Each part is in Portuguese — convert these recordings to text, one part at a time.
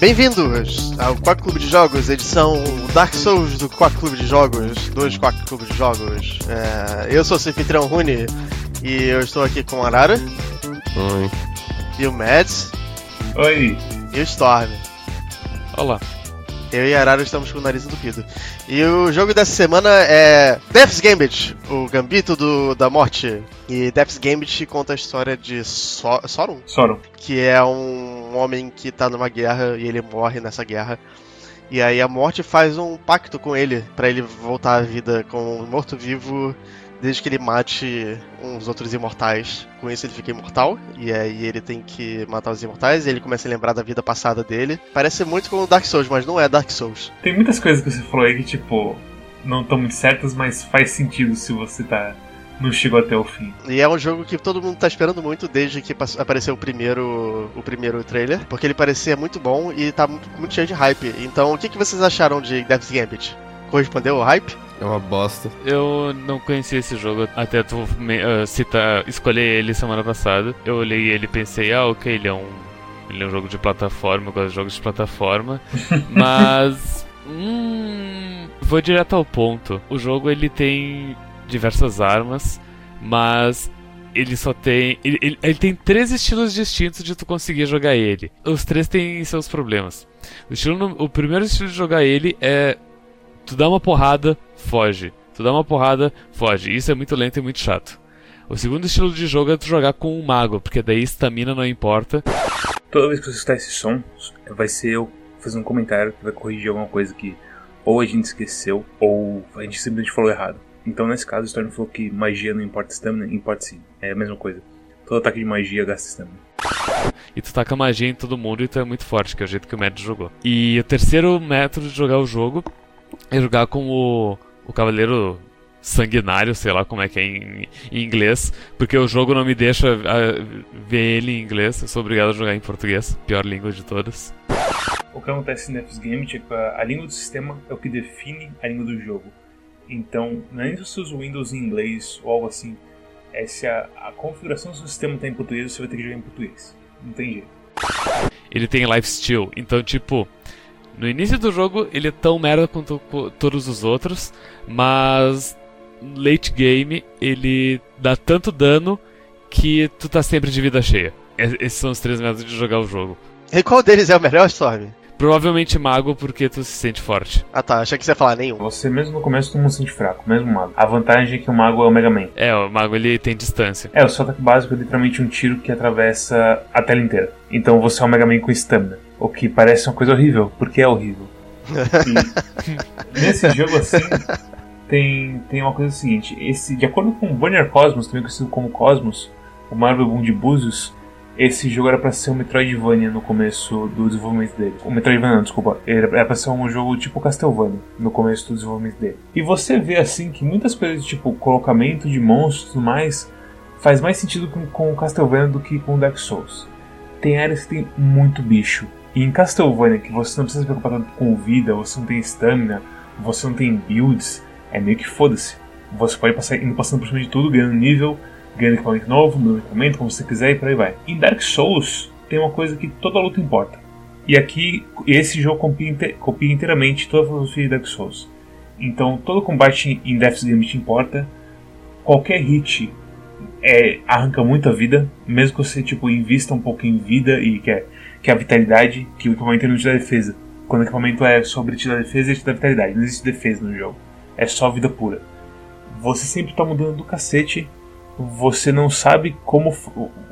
Bem-vindos ao Quack Clube de Jogos, edição Dark Souls do Quack Clube de Jogos, dois Quack Clube de Jogos. É, eu sou o Anfitrião Rune e eu estou aqui com o Arara. Oi. E o Mads. Oi. E o Storm. Olá. Eu e a Arara estamos com o nariz entupido. E o jogo dessa semana é Death's Gambit, o Gambito do, da Morte. E Death's Gambit conta a história de so Sorum? Sorum. Que é um homem que tá numa guerra e ele morre nessa guerra. E aí a morte faz um pacto com ele para ele voltar à vida como morto-vivo desde que ele mate uns outros imortais. Com isso ele fica imortal, e aí ele tem que matar os imortais, e ele começa a lembrar da vida passada dele. Parece muito com Dark Souls, mas não é Dark Souls. Tem muitas coisas que você falou aí que, tipo, não estão muito certas, mas faz sentido se você tá. Não chegou até o fim. E é um jogo que todo mundo tá esperando muito desde que apareceu o primeiro, o primeiro trailer, porque ele parecia muito bom e tá muito, muito cheio de hype. Então, o que, que vocês acharam de Death's Gambit? Correspondeu ao hype? É uma bosta. Eu não conhecia esse jogo até tu uh, citar, escolher ele semana passada. Eu olhei ele e pensei, ah, ok, ele é um. Ele é um jogo de plataforma, eu gosto de jogos de plataforma. mas. Hum, vou direto ao ponto. O jogo ele tem diversas armas, mas ele só tem. Ele, ele, ele, tem três estilos distintos de tu conseguir jogar ele. Os três têm seus problemas. O, estilo, o primeiro estilo de jogar ele é. Tu dá uma porrada, foge. Tu dá uma porrada, foge. Isso é muito lento e muito chato. O segundo estilo de jogo é tu jogar com um mago, porque daí estamina não importa. Toda vez que você escutar esse som, vai ser eu fazendo um comentário que vai corrigir alguma coisa que ou a gente esqueceu, ou a gente simplesmente falou errado. Então, nesse caso, o Storm falou que magia não importa stamina, importa sim. É a mesma coisa. Todo ataque de magia gasta stamina. E tu taca magia em todo mundo e tu é muito forte, que é o jeito que o Matt jogou. E o terceiro método de jogar o jogo é jogar com o, o Cavaleiro Sanguinário, sei lá como é que é em, em inglês, porque o jogo não me deixa uh, ver ele em inglês, eu sou obrigado a jogar em português, pior língua de todas. O que acontece no Game é que a língua do sistema é o que define a língua do jogo. Então, não é nem se você usa o Windows em inglês ou algo assim, é se a, a configuração do seu sistema está em português, você vai ter que jogar em português. Não tem jeito. Ele tem lifesteal, então tipo, no início do jogo ele é tão merda quanto todos os outros, mas late game ele dá tanto dano que tu tá sempre de vida cheia. Esses são os três métodos de jogar o jogo. E qual deles é o melhor, Storm? Provavelmente mago, porque tu se sente forte. Ah tá, achei que você ia falar nenhum. Você mesmo no começo tu não se sente fraco, mesmo mago. A vantagem é que o mago é o Mega Man. É, o mago ele tem distância. É, o seu ataque básico é literalmente um tiro que atravessa a tela inteira. Então você é o Mega Man com stamina. O que parece uma coisa horrível, porque é horrível. E nesse jogo assim, tem, tem uma coisa seguinte: esse, de acordo com o Banner Cosmos, também conhecido como Cosmos, o Marvel Boom de Búzios, esse jogo era para ser um Metroidvania no começo do desenvolvimento dele. O Metroidvania, não, desculpa. Era para ser um jogo tipo Castlevania no começo do desenvolvimento dele. E você vê assim que muitas coisas, tipo colocamento de monstros e tudo mais, faz mais sentido com, com o Castlevania do que com o Dark Souls. Tem áreas que tem muito bicho. E em Castlevania, que você não precisa se preocupar tanto com vida, você não tem stamina, você não tem builds, é meio que foda-se. Você pode passar indo passando por cima de tudo, ganhando nível, ganhando equipamento novo, mudando equipamento, como você quiser e por aí vai. Em Dark Souls tem uma coisa que toda luta importa. E aqui, esse jogo copia, copia inteiramente toda a filosofia de Dark Souls. Então, todo combate em Death's Gambit importa. Qualquer hit é, arranca muita vida, mesmo que você tipo, invista um pouco em vida e que é, que é a vitalidade, que o equipamento não te dá defesa. Quando o equipamento é sobre te dar defesa, ele te dá vitalidade. Não existe defesa no jogo. É só vida pura. Você sempre tá mudando do cacete você não sabe como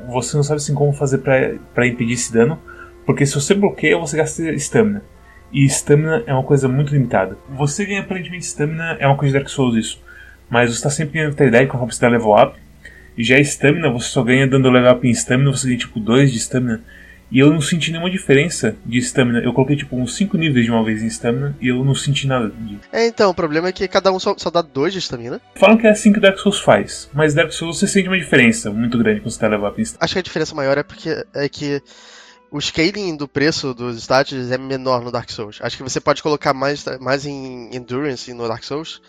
você não sabe assim como fazer para impedir esse dano, porque se você bloqueia você gasta estamina. E estamina é uma coisa muito limitada. Você ganha aparentemente estamina, é uma coisa de Dark Souls isso. Mas você está sempre ganhando vitalidade conforme você dá level up. E já estamina, você só ganha dando level up em estamina, você ganha tipo 2 de estamina. E eu não senti nenhuma diferença de stamina. Eu coloquei tipo uns 5 níveis de uma vez em stamina e eu não senti nada de. É, então, o problema é que cada um só, só dá 2 de stamina. Falam que é assim que Dark Souls faz, mas Dark Souls você sente uma diferença muito grande quando você tá levando em stamina. Acho que a diferença maior é porque é que o scaling do preço dos stats é menor no Dark Souls. Acho que você pode colocar mais, mais em Endurance no Dark Souls.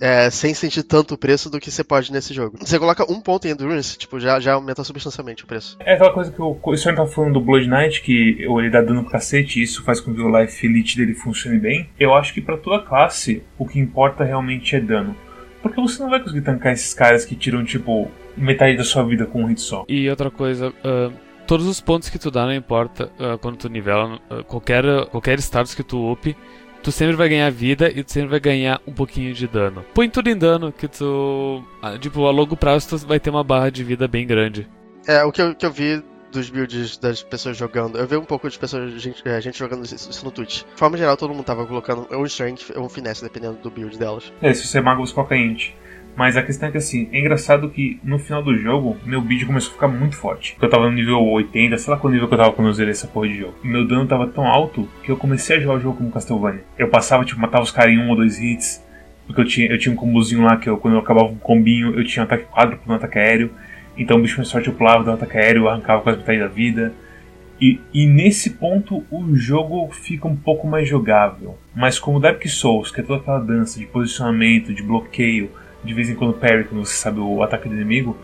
É, sem sentir tanto o preço do que você pode nesse jogo. Você coloca um ponto em Endurance, tipo, já, já aumenta substancialmente o preço. É aquela coisa que o Sr. tá falando do Blood Knight, que ele dá dano pro cacete e isso faz com que o Life Elite dele funcione bem. Eu acho que para toda classe, o que importa realmente é dano. Porque você não vai conseguir tancar esses caras que tiram, tipo, metade da sua vida com um hit só. E outra coisa, uh, todos os pontos que tu dá, não importa uh, quando tu nivela, uh, qualquer, qualquer status que tu up, tu sempre vai ganhar vida e tu sempre vai ganhar um pouquinho de dano. Põe tudo em dano, que tu. Tipo, a longo prazo tu vai ter uma barra de vida bem grande. É, o que eu, que eu vi dos builds das pessoas jogando. Eu vi um pouco de pessoas, gente, é, gente jogando isso no Twitch. De forma geral, todo mundo tava colocando ou strength ou finesse, dependendo do build delas. É, se você é mago, você coloca int. Mas a questão é que assim, é engraçado que no final do jogo, meu build começou a ficar muito forte. Eu tava no nível 80, sei lá qual nível que eu tava quando eu zerei essa porra de jogo. E meu dano tava tão alto que eu comecei a jogar o jogo como Castlevania. Eu passava, tipo, matava os caras em um ou dois hits. Porque eu tinha, eu tinha um combozinho lá que eu, quando eu acabava um combinho, eu tinha um ataque quádruplo no ataque aéreo. Então o bicho mais forte eu pulava, dava um ataque aéreo, arrancava quase metade da vida. E, e, nesse ponto o jogo fica um pouco mais jogável. Mas como Dark Souls, que é toda aquela dança de posicionamento, de bloqueio, de vez em quando parry quando você sabe o ataque do inimigo,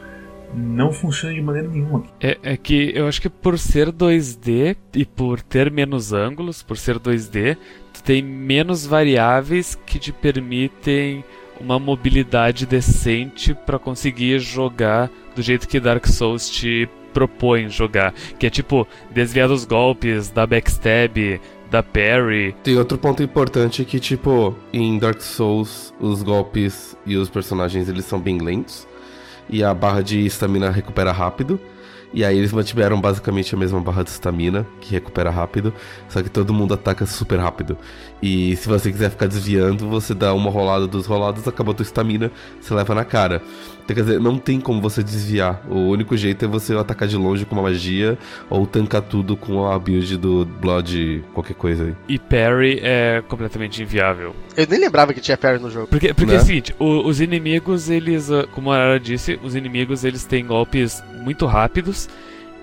não funciona de maneira nenhuma. É, é, que eu acho que por ser 2D e por ter menos ângulos, por ser 2D, tu tem menos variáveis que te permitem uma mobilidade decente para conseguir jogar do jeito que Dark Souls te propõe jogar, que é tipo desviar dos golpes, dar backstab, da parry. Tem outro ponto importante que, tipo, em Dark Souls, os golpes e os personagens eles são bem lentos. E a barra de estamina recupera rápido. E aí eles mantiveram basicamente a mesma barra de estamina, que recupera rápido, só que todo mundo ataca super rápido. E se você quiser ficar desviando, você dá uma rolada dos rolados, acabou a tua estamina, você leva na cara. Então, quer dizer, não tem como você desviar. O único jeito é você atacar de longe com uma magia ou tancar tudo com a build do Blood, qualquer coisa aí. E parry é completamente inviável. Eu nem lembrava que tinha parry no jogo. Porque, porque né? é o seguinte, o, os inimigos, eles, ah, como a Arara disse, os inimigos eles têm golpes muito rápidos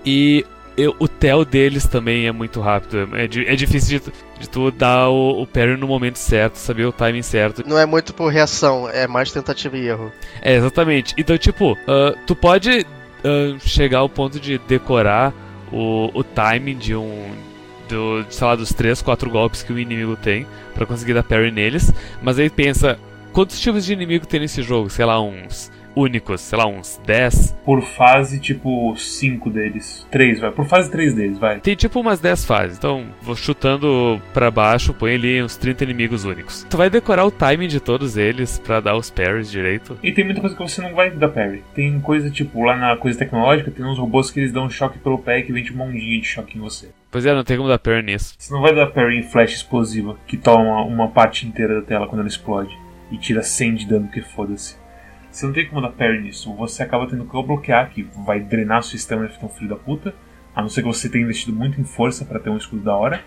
e eu, o tel deles também é muito rápido. É, é difícil de, de tu dar o, o parry no momento certo, saber o timing certo. Não é muito por reação, é mais tentativa e erro. É, exatamente. Então, tipo, uh, tu pode uh, chegar ao ponto de decorar o, o timing de um. Do, sei lá, dos 3, 4 golpes que o inimigo tem para conseguir dar parry neles. Mas aí pensa, quantos tipos de inimigo tem nesse jogo? Sei lá, uns únicos, sei lá, uns 10. Por fase, tipo, 5 deles. 3, vai. Por fase, 3 deles, vai. Tem tipo umas 10 fases. Então, vou chutando pra baixo, põe ali uns 30 inimigos únicos. Tu vai decorar o timing de todos eles pra dar os parries direito. E tem muita coisa que você não vai dar parry. Tem coisa, tipo, lá na coisa tecnológica, tem uns robôs que eles dão um choque pelo pé e que vem tipo uma ondinha de choque em você. Pois é, não tem como dar parry nisso. Você não vai dar parry em flash explosiva, que toma uma parte inteira da tela quando ela explode. E tira 100 de dano, que foda-se. Você não tem como dar parry nisso. Você acaba tendo que bloquear, que vai drenar seu sistema e ficar um filho da puta. A não ser que você tenha investido muito em força para ter um escudo da hora.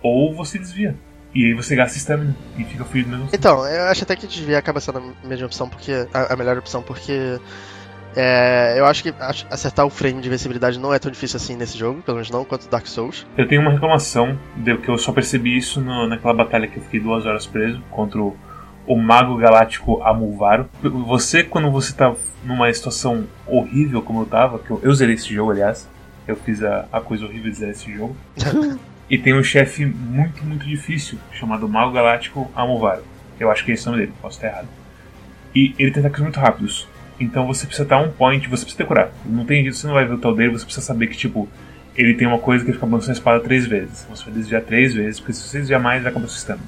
Ou você desvia. E aí você gasta stamina e fica ferido mesmo assim. Então, eu acho até que desviar acaba sendo a melhor opção, porque. A, a melhor opção, porque. É, eu acho que acertar o frame de invencibilidade não é tão difícil assim nesse jogo, pelo menos não quanto Dark Souls. Eu tenho uma reclamação, de, que eu só percebi isso no, naquela batalha que eu fiquei duas horas preso contra o o Mago Galáctico Amulvaro. Você, quando você tá numa situação horrível como eu tava, que eu, eu zerei esse jogo, aliás, eu fiz a, a coisa horrível de zerar esse jogo. e tem um chefe muito, muito difícil, chamado Mago Galáctico Amulvaro. Eu acho que é esse o nome dele, posso estar errado. E ele tem ataques muito rápidos. Então você precisa estar um point, você precisa decorar. Não tem jeito, você não vai ver o tal dele, você precisa saber que, tipo, ele tem uma coisa que ele fica balançando a espada três vezes. Você vai desviar três vezes, porque se você desviar mais, vai acabar o sistema.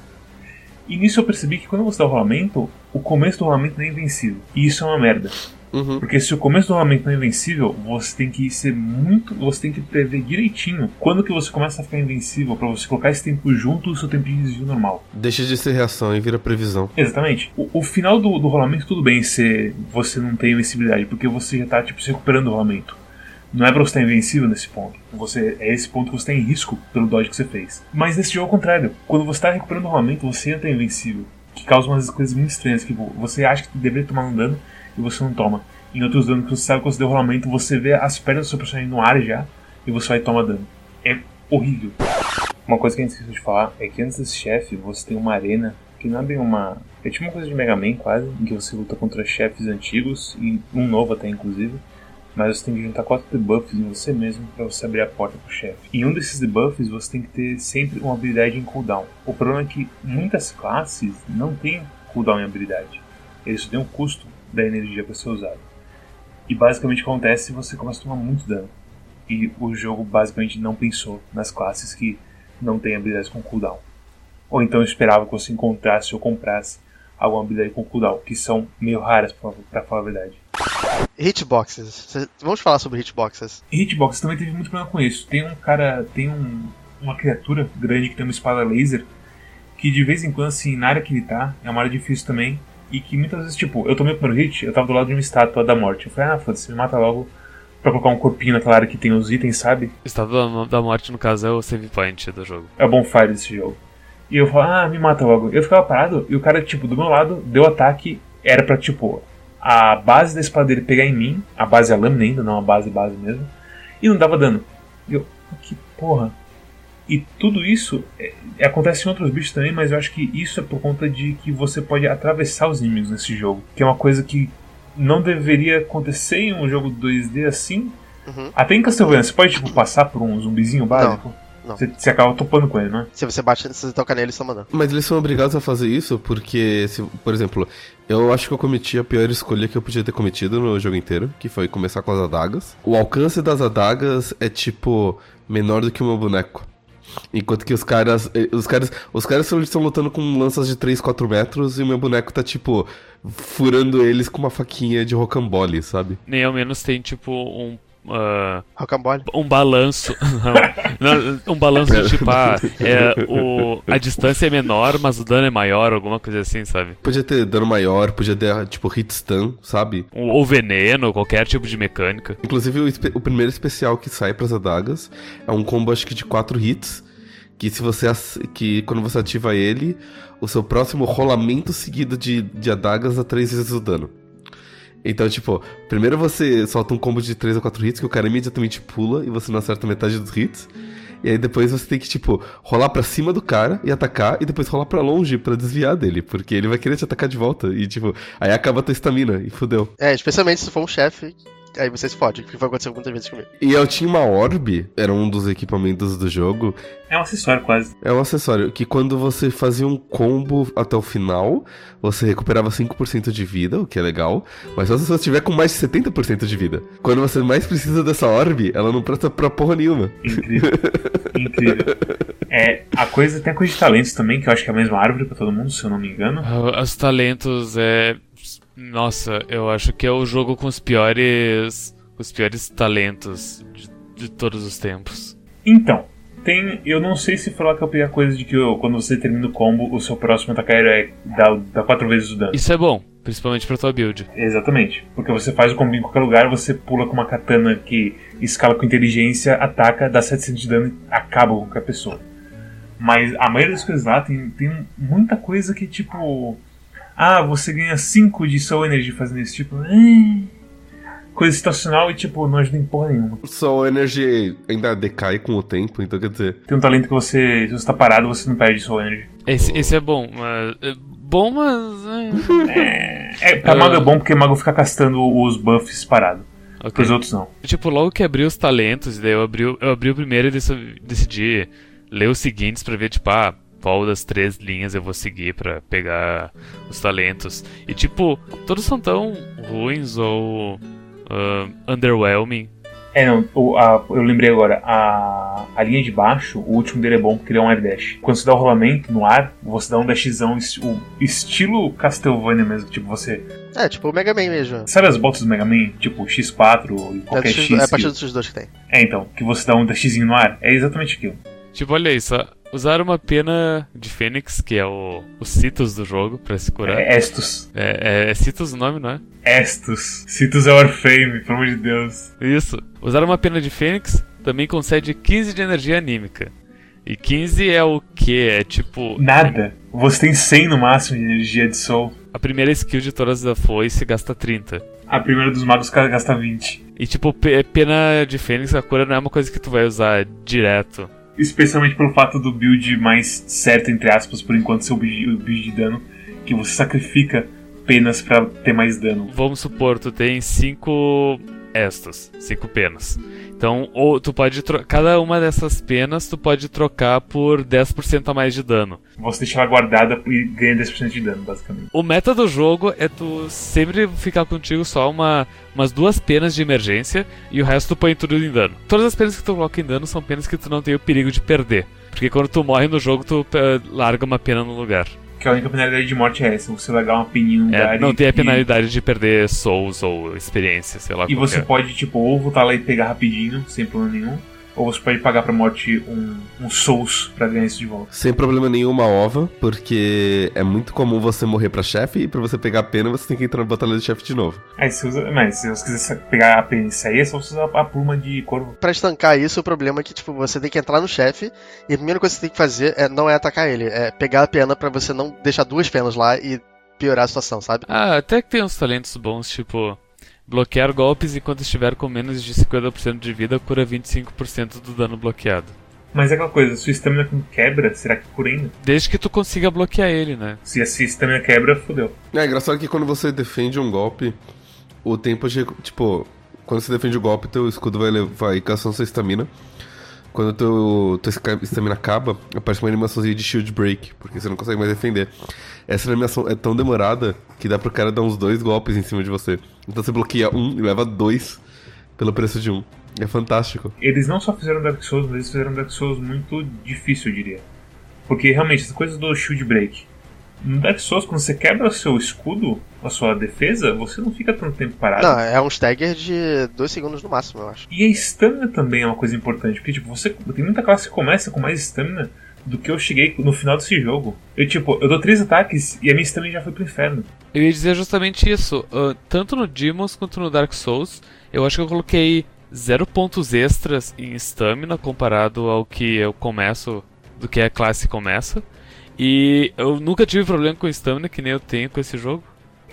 E nisso eu percebi que quando você dá o rolamento, o começo do rolamento não é invencível. E isso é uma merda. Uhum. Porque se o começo do rolamento não é invencível, você tem que ser muito. Você tem que prever direitinho quando que você começa a ficar invencível para você colocar esse tempo junto do seu tempo de desvio normal. Deixa de ser reação e vira previsão. Exatamente. O, o final do, do rolamento, tudo bem se você não tem invencibilidade, porque você já tá tipo, se recuperando o rolamento. Não é pra você estar invencível nesse ponto. Você, é esse ponto que você está em risco pelo dodge que você fez. Mas nesse jogo é o contrário. Quando você está recuperando o armamento, você entra invencível. Que causa umas coisas muito estranhas. Que você acha que deveria tomar um dano e você não toma. Em outros danos que você sabe que você deu rolamento, você vê as pernas do seu personagem no ar já e você vai tomar dano. É horrível. Uma coisa que a gente esqueceu de falar é que antes desse chefe você tem uma arena que não é bem uma. É tipo uma coisa de Mega Man quase, em que você luta contra chefes antigos, e um novo até inclusive. Mas você tem que juntar quatro debuffs em você mesmo para você abrir a porta pro chefe. Em um desses debuffs você tem que ter sempre uma habilidade em cooldown. O problema é que muitas classes não têm cooldown em habilidade. Eles só têm o custo da energia para ser usado. E basicamente acontece você começa a tomar muito dano. E o jogo basicamente não pensou nas classes que não têm habilidades com cooldown. Ou então esperava que você encontrasse ou comprasse alguma habilidade com cooldown, que são meio raras para falar a verdade. Hitboxes. Vamos falar sobre hitboxes. Hitboxes também teve muito problema com isso. Tem um cara, tem um, uma criatura grande que tem uma espada laser que de vez em quando, assim, na área que ele tá, é uma área difícil também. E que muitas vezes, tipo, eu tomei o primeiro hit, eu tava do lado de uma estátua da morte. Eu falei, ah, foda-se, me mata logo pra colocar um corpinho naquela área que tem os itens, sabe? Estátua da morte, no caso, é o save point do jogo. É o bonfire desse jogo. E eu falo, ah, me mata logo. Eu ficava parado e o cara, tipo, do meu lado, deu ataque, era pra, tipo, a base da espada dele pegar em mim, a base é a lâmina ainda, não a base base mesmo, e não dava dano. E eu, que porra. E tudo isso é, acontece em outros bichos também, mas eu acho que isso é por conta de que você pode atravessar os inimigos nesse jogo, que é uma coisa que não deveria acontecer em um jogo 2D assim. Uhum. Até em Castlevania, você pode tipo passar por um zumbizinho básico? Não. Não. Você, você, acaba topando com ele, né? Se você bate, se você toca nele, você mandando. Mas eles são obrigados a fazer isso porque, se, por exemplo, eu acho que eu cometi a pior escolha que eu podia ter cometido no jogo inteiro, que foi começar com as adagas. O alcance das adagas é tipo menor do que o meu boneco. Enquanto que os caras. Eh, os caras. Os caras estão lutando com lanças de 3, 4 metros e o meu boneco tá, tipo, furando eles com uma faquinha de rocambole, sabe? Nem ao menos tem, tipo, um Uh, um balanço. Não, não, um balanço de tipo, ah, é, o, a distância é menor, mas o dano é maior, alguma coisa assim, sabe? Podia ter dano maior, podia ter, tipo, hit stun, sabe? Ou veneno, qualquer tipo de mecânica. Inclusive, o, o primeiro especial que sai pras adagas é um combo, acho que de 4 hits. Que se você que quando você ativa ele, o seu próximo rolamento seguido de, de adagas dá 3 vezes o dano. Então, tipo, primeiro você solta um combo de 3 ou 4 hits que o cara imediatamente pula e você não acerta metade dos hits. E aí depois você tem que, tipo, rolar pra cima do cara e atacar, e depois rolar pra longe pra desviar dele, porque ele vai querer te atacar de volta. E, tipo, aí acaba a tua estamina e fudeu. É, especialmente se for um chefe aí você se fode, que foi acontecer muitas vezes comigo. E eu tinha uma orbe, era um dos equipamentos do jogo. É um acessório quase. É um acessório, que quando você fazia um combo até o final, você recuperava 5% de vida, o que é legal, mas só se você estiver com mais de 70% de vida. Quando você mais precisa dessa orbe, ela não presta pra porra nenhuma. Incrível. Incrível. É, a coisa tem a coisa de talentos também, que eu acho que é a mesma árvore pra todo mundo, se eu não me engano. Os talentos é nossa, eu acho que é o jogo com os piores. os piores talentos de, de todos os tempos. Então, tem. Eu não sei se falar que eu peguei a coisa de que eu, quando você termina o combo, o seu próximo ataque é dá, dá quatro vezes o dano. Isso é bom, principalmente pra tua build. Exatamente. Porque você faz o combo em qualquer lugar, você pula com uma katana que escala com inteligência, ataca, dá 700 de dano e acaba com qualquer pessoa. Mas a maioria das coisas lá tem, tem muita coisa que, tipo ah, você ganha 5 de Soul Energy fazendo isso. Tipo, é... coisa situacional e tipo, não ajuda em porra nenhuma. Soul Energy ainda decai com o tempo, então quer dizer. Tem um talento que você, se você tá parado, você não perde Soul Energy. Esse, esse é bom, mas. É bom, mas. É, é pra uh... mago é bom porque mago fica castando os buffs parado. Okay. Os outros não. Tipo, logo que abri os talentos, daí eu abri, eu abri o primeiro e decidi ler os seguintes pra ver, tipo, ah qual das três linhas eu vou seguir para pegar os talentos. E tipo, todos são tão ruins ou uh, underwhelming. É, não, o, a, eu lembrei agora, a, a linha de baixo, o último dele é bom porque ele é um air dash. Quando você dá o rolamento no ar, você dá um dashzão, o estilo Castlevania mesmo, tipo você... É, tipo o Mega Man mesmo. Sabe as botas do Mega Man? Tipo X4 e qualquer é, X, X? É a partir dos dois que tem. É, então, que você dá um dashzinho no ar, é exatamente aquilo. Tipo, olha isso, Usaram uma pena de Fênix, que é o, o Citus do jogo, pra se curar. É Estus. É, é, é Citus o nome, não é? Estus. Citus é Warframe, pelo amor de Deus. Isso. Usaram uma pena de Fênix, também concede 15 de energia anímica. E 15 é o que? É tipo. Nada. Você tem 100 no máximo de energia de Soul. A primeira skill de todas da foice gasta 30. A primeira dos magos gasta 20. E tipo, pena de Fênix, a cura não é uma coisa que tu vai usar direto especialmente pelo fato do build mais certo, entre aspas, por enquanto, ser o build, de dano, que você sacrifica penas pra ter mais dano. Vamos supor, tu tem cinco estas, cinco penas. Então, ou tu pode cada uma dessas penas tu pode trocar por 10% a mais de dano. Você deixa ela guardada e ganha 10% de dano, basicamente. O meta do jogo é tu sempre ficar contigo só uma, umas duas penas de emergência e o resto tu põe tudo em dano. Todas as penas que tu coloca em dano são penas que tu não tem o perigo de perder. Porque quando tu morre no jogo, tu eh, larga uma pena no lugar. Que a única penalidade de morte é essa, você largar uma peninha no É, lugar não e- tem a e- penalidade de perder souls ou experiência, sei lá E você é. pode, tipo, ou voltar lá e pegar rapidinho, sem problema nenhum, ou você pode pagar pra morte um, um Souls pra ganhar isso de volta. Sem problema nenhum uma ova, porque é muito comum você morrer pra chefe e pra você pegar a pena você tem que entrar na batalha de chefe de novo. Aí se usa, mas se você quiser pegar a pena e sair, é só você usar a pluma de corvo. Pra estancar isso, o problema é que, tipo, você tem que entrar no chefe e a primeira coisa que você tem que fazer é, não é atacar ele, é pegar a pena pra você não deixar duas penas lá e piorar a situação, sabe? Ah, até que tem uns talentos bons, tipo... Bloquear golpes enquanto estiver com menos de 50% de vida cura 25% do dano bloqueado. Mas é aquela coisa, sua estamina com quebra, será que cura ainda? Desde que tu consiga bloquear ele, né? Se a sua estamina quebra, fodeu. É engraçado que quando você defende um golpe, o tempo de. Tipo, quando você defende o golpe, teu escudo vai, levar- vai gastando sua estamina. Quando teu, tua estamina acaba, aparece uma animaçãozinha de shield break, porque você não consegue mais defender. Essa animação é tão demorada que dá pro cara dar uns dois golpes em cima de você. Então você bloqueia um e leva dois pelo preço de um. É fantástico. Eles não só fizeram Dark Souls, mas eles fizeram Dark Souls muito difícil, eu diria. Porque realmente, essa coisa do shield break. No Dark Souls, quando você quebra o seu escudo, a sua defesa, você não fica tanto tempo parado. Não, é um stagger de dois segundos no máximo, eu acho. E a stamina também é uma coisa importante, porque tipo, você tem muita classe que começa com mais stamina do que eu cheguei no final desse jogo. Eu tipo, eu dou três ataques e a minha stamina já foi pro inferno. Eu ia dizer justamente isso. ah, tanto no Demons quanto no Dark Souls, eu acho que eu coloquei zero pontos extras em stamina comparado ao que eu começo, do que a classe começa. E eu nunca tive problema com stamina, que nem eu tenho com esse jogo.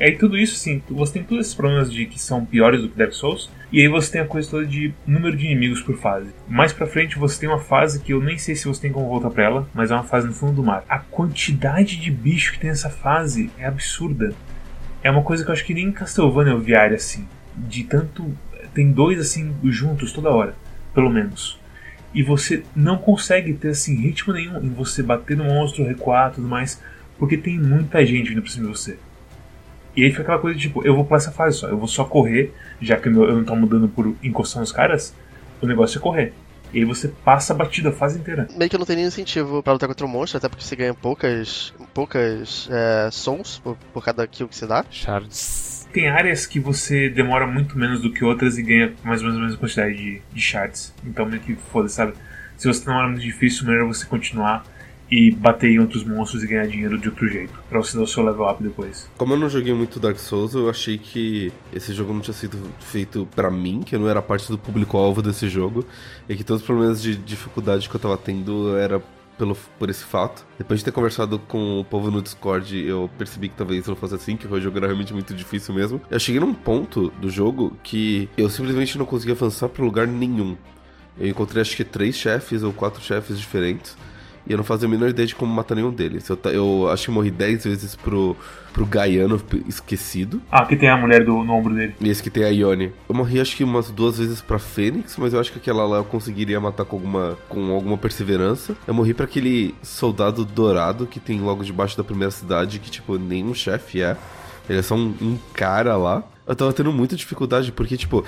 E aí tudo isso, assim, você tem todos esses problemas de que são piores do que Dark Souls, e aí você tem a coisa toda de número de inimigos por fase. Mais pra frente você tem uma fase que eu nem sei se você tem como voltar pra ela, mas é uma fase no fundo do mar. A quantidade de bicho que tem nessa fase é absurda. É uma coisa que eu acho que nem em Castlevania eu vi área assim. De tanto. Tem dois assim juntos toda hora, pelo menos. E você não consegue ter assim ritmo nenhum em você bater no monstro, recuar tudo mais, porque tem muita gente vindo pra cima de você. E aí fica aquela coisa de, tipo, eu vou pra essa fase só, eu vou só correr, já que eu não- tô mudando por encostar nos caras, o negócio é correr. E aí você passa a batida a fase inteira. Meio que não tem nenhum incentivo pra lutar contra o monstro, até porque você ganha poucas, poucas é, souls por, por cada kill que você dá. Shards. Tem áreas que você demora muito menos do que outras e ganha mais ou menos a mesma quantidade de, de shards. Então meio que foda, sabe? Se você demora muito difícil, melhor você continuar e bater em outros monstros e ganhar dinheiro de outro jeito. Pra você dar o seu level up depois. Como eu não joguei muito Dark Souls, eu achei que esse jogo não tinha sido feito pra mim, que eu não era parte do público-alvo desse jogo, e que todos os problemas de dificuldade que eu tava tendo era pelo, por esse fato. Depois de ter conversado com o povo no Discord, eu percebi que talvez não fosse assim, que o jogo era realmente muito difícil mesmo. Eu cheguei num ponto do jogo que eu simplesmente não conseguia avançar pra lugar nenhum. Eu encontrei acho que três chefes ou quatro chefes diferentes. E eu não fazia a menor ideia de como matar nenhum deles. Eu, eu acho que morri 10 vezes pro, pro Gaiano esquecido. Ah, aqui tem a mulher do, no ombro dele. E esse que tem a Ione. Eu morri acho que umas duas vezes pra Fênix, mas eu acho que aquela lá eu conseguiria matar com alguma, com alguma perseverança. Eu morri pra aquele soldado dourado que tem logo debaixo da primeira cidade, que tipo, nenhum chefe é. Ele é só um, um cara lá. Eu tava tendo muita dificuldade, porque, tipo,